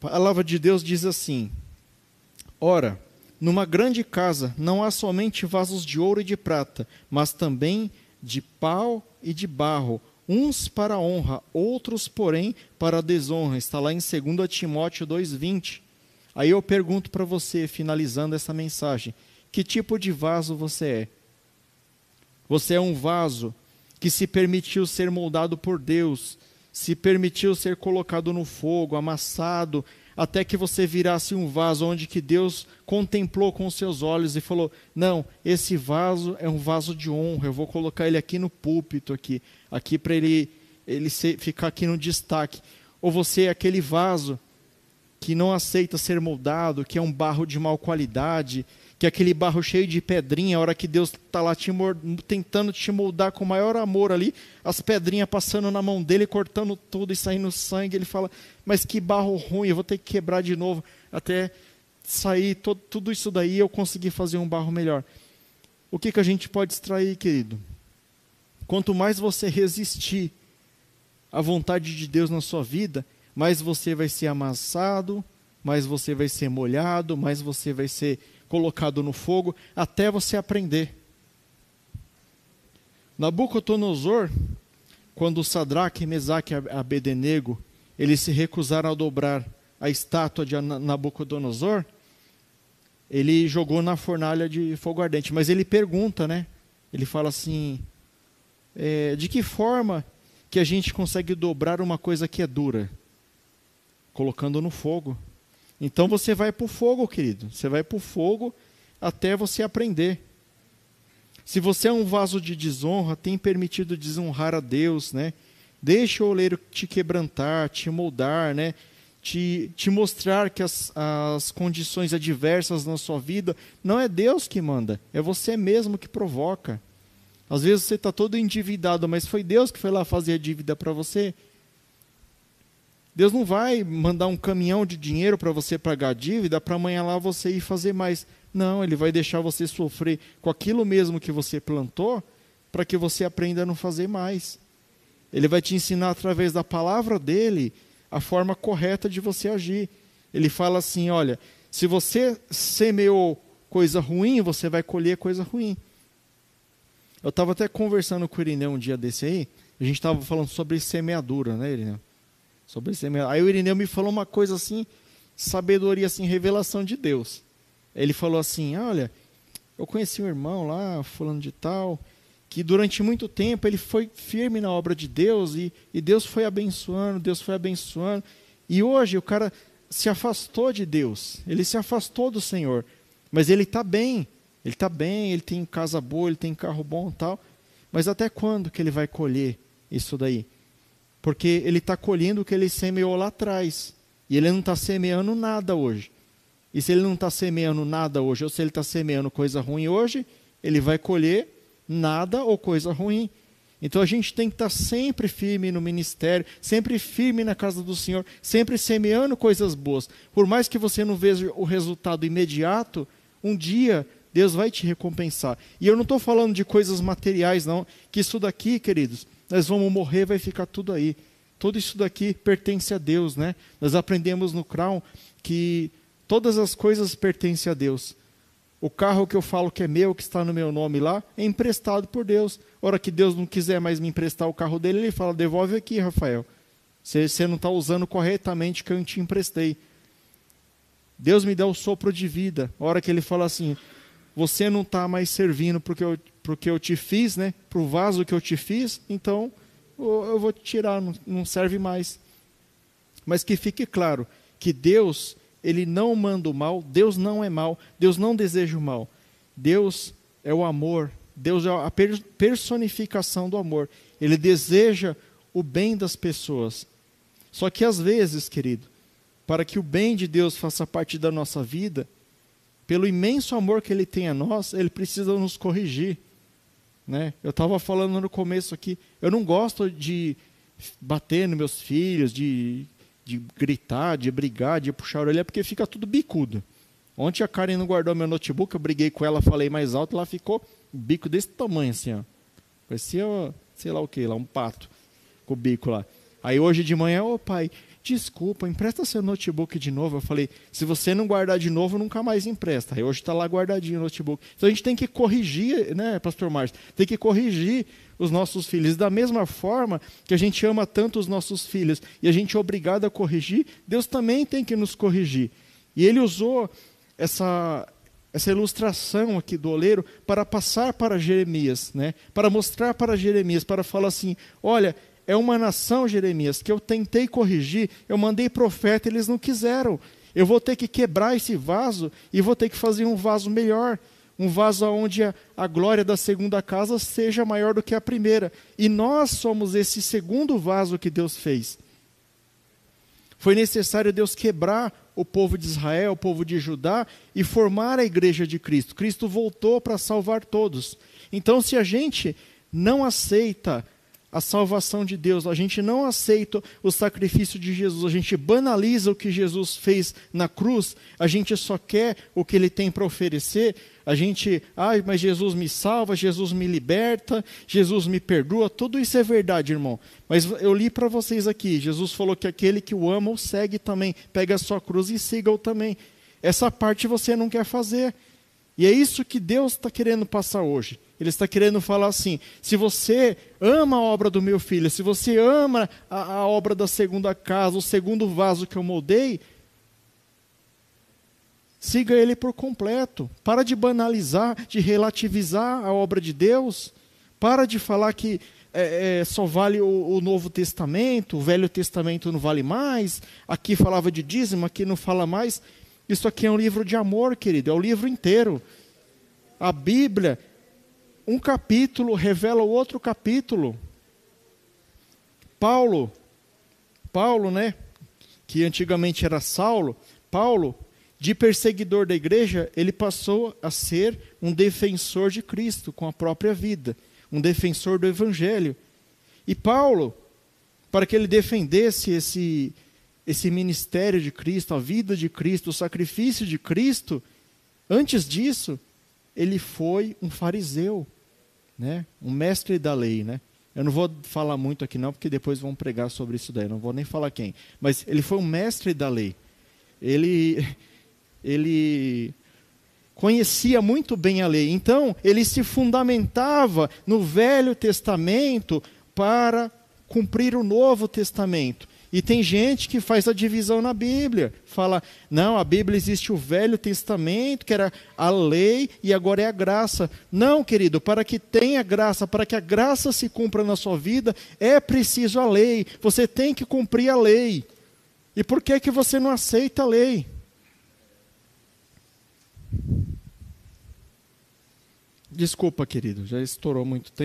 [SPEAKER 1] A palavra de Deus diz assim: Ora, numa grande casa não há somente vasos de ouro e de prata, mas também de pau e de barro, uns para honra, outros, porém, para desonra. Está lá em 2 Timóteo 2,20. Aí eu pergunto para você, finalizando essa mensagem: que tipo de vaso você é? Você é um vaso que se permitiu ser moldado por Deus, se permitiu ser colocado no fogo, amassado, até que você virasse um vaso onde que Deus contemplou com os seus olhos e falou: "Não, esse vaso é um vaso de honra. Eu vou colocar ele aqui no púlpito aqui, aqui para ele ele ser, ficar aqui no destaque". Ou você é aquele vaso que não aceita ser moldado, que é um barro de mal qualidade, que aquele barro cheio de pedrinha, a hora que Deus está lá te tentando te moldar com maior amor ali, as pedrinhas passando na mão dele, cortando tudo e saindo sangue, ele fala, mas que barro ruim, eu vou ter que quebrar de novo, até sair todo, tudo isso daí eu conseguir fazer um barro melhor. O que, que a gente pode extrair, querido? Quanto mais você resistir à vontade de Deus na sua vida, mais você vai ser amassado, mais você vai ser molhado, mais você vai ser colocado no fogo até você aprender. Nabucodonosor, quando Sadraque, Mesaque e Abednego, eles se recusaram a dobrar a estátua de Nabucodonosor, ele jogou na fornalha de fogo ardente. Mas ele pergunta, né? Ele fala assim: é, de que forma que a gente consegue dobrar uma coisa que é dura? Colocando no fogo. Então você vai para o fogo, querido. Você vai para o fogo até você aprender. Se você é um vaso de desonra, tem permitido desonrar a Deus, né? Deixa o oleiro te quebrantar, te moldar, né? Te, te mostrar que as, as condições adversas na sua vida não é Deus que manda, é você mesmo que provoca. Às vezes você está todo endividado, mas foi Deus que foi lá fazer a dívida para você. Deus não vai mandar um caminhão de dinheiro para você pagar a dívida para amanhã lá você ir fazer mais. Não, Ele vai deixar você sofrer com aquilo mesmo que você plantou para que você aprenda a não fazer mais. Ele vai te ensinar através da palavra dele a forma correta de você agir. Ele fala assim: olha, se você semeou coisa ruim, você vai colher coisa ruim. Eu estava até conversando com o Irineu um dia desse aí, a gente estava falando sobre semeadura, né, Irineu? Sobre semeadura. Aí o Irineu me falou uma coisa assim, sabedoria, assim, revelação de Deus. Ele falou assim: olha, eu conheci um irmão lá, fulano de tal, que durante muito tempo ele foi firme na obra de Deus e, e Deus foi abençoando, Deus foi abençoando. E hoje o cara se afastou de Deus, ele se afastou do Senhor, mas ele está bem, ele está bem, ele tem casa boa, ele tem carro bom tal. Mas até quando que ele vai colher isso daí? Porque ele está colhendo o que ele semeou lá atrás. E ele não está semeando nada hoje. E se ele não está semeando nada hoje, ou se ele está semeando coisa ruim hoje, ele vai colher nada ou coisa ruim. Então a gente tem que estar tá sempre firme no ministério, sempre firme na casa do Senhor, sempre semeando coisas boas. Por mais que você não veja o resultado imediato, um dia Deus vai te recompensar. E eu não estou falando de coisas materiais, não. Que isso daqui, queridos, nós vamos morrer, vai ficar tudo aí. Tudo isso daqui pertence a Deus, né? Nós aprendemos no Crown que todas as coisas pertencem a Deus. O carro que eu falo que é meu, que está no meu nome lá, é emprestado por Deus. Hora que Deus não quiser mais me emprestar o carro dele, ele fala: devolve aqui, Rafael. Você não está usando corretamente o que eu te emprestei. Deus me dá o sopro de vida. Hora que ele fala assim: você não está mais servindo porque eu porque eu te fiz, né? Para o vaso que eu te fiz, então eu vou tirar, não, não serve mais. Mas que fique claro que Deus, ele não manda o mal, Deus não é mal, Deus não deseja o mal. Deus é o amor, Deus é a personificação do amor. Ele deseja o bem das pessoas. Só que às vezes, querido, para que o bem de Deus faça parte da nossa vida, pelo imenso amor que ele tem a nós, ele precisa nos corrigir. Né? Eu estava falando no começo aqui, eu não gosto de bater nos meus filhos, de, de gritar, de brigar, de puxar a orelha, porque fica tudo bicudo. Ontem a Karen não guardou meu notebook, eu briguei com ela, falei mais alto, ela ficou bico desse tamanho assim, ó. Parecia, sei lá o que, lá, um pato com o bico lá. Aí hoje de manhã, ô pai, desculpa, empresta seu notebook de novo. Eu falei, se você não guardar de novo, nunca mais empresta. Aí hoje está lá guardadinho o notebook. Então a gente tem que corrigir, né, pastor Márcio? Tem que corrigir os nossos filhos. Da mesma forma que a gente ama tanto os nossos filhos e a gente é obrigado a corrigir, Deus também tem que nos corrigir. E ele usou essa, essa ilustração aqui do oleiro para passar para Jeremias, né? para mostrar para Jeremias, para falar assim: olha, é uma nação, Jeremias, que eu tentei corrigir, eu mandei profeta, eles não quiseram. Eu vou ter que quebrar esse vaso e vou ter que fazer um vaso melhor. Um vaso onde a, a glória da segunda casa seja maior do que a primeira. E nós somos esse segundo vaso que Deus fez. Foi necessário Deus quebrar o povo de Israel, o povo de Judá e formar a igreja de Cristo. Cristo voltou para salvar todos. Então, se a gente não aceita a salvação de Deus, a gente não aceita o sacrifício de Jesus, a gente banaliza o que Jesus fez na cruz, a gente só quer o que ele tem para oferecer, a gente, ai, mas Jesus me salva, Jesus me liberta, Jesus me perdoa, tudo isso é verdade, irmão. Mas eu li para vocês aqui, Jesus falou que aquele que o ama o segue também, pega a sua cruz e siga-o também. Essa parte você não quer fazer. E é isso que Deus está querendo passar hoje. Ele está querendo falar assim: se você ama a obra do meu filho, se você ama a, a obra da segunda casa, o segundo vaso que eu moldei, siga ele por completo. Para de banalizar, de relativizar a obra de Deus. Para de falar que é, é, só vale o, o, Novo Testamento, o Velho Testamento não vale mais. Aqui falava de dízimo, aqui não fala mais. Isso aqui é um livro de amor, querido, é o livro inteiro. A Bíblia um capítulo revela o outro capítulo. Paulo, Paulo, né, que antigamente era Saulo, Paulo, de perseguidor da igreja, ele passou a ser um defensor de Cristo com a própria vida, um defensor do evangelho. E Paulo, para que ele defendesse esse esse ministério de Cristo, a vida de Cristo, o sacrifício de Cristo, antes disso, ele foi um fariseu né? um mestre da lei. Né? Eu não vou falar muito aqui não, porque depois vão pregar sobre isso daí, não vou nem falar quem. Mas ele foi um mestre da lei. Ele, ele conhecia muito bem a lei. Então, ele se fundamentava no Velho Testamento para cumprir o Novo Testamento. E tem gente que faz a divisão na Bíblia. Fala, não, a Bíblia existe o Velho Testamento, que era a lei, e agora é a graça. Não, querido, para que tenha graça, para que a graça se cumpra na sua vida, é preciso a lei. Você tem que cumprir a lei. E por que, que você não aceita a lei? Desculpa, querido, já estourou muito tempo.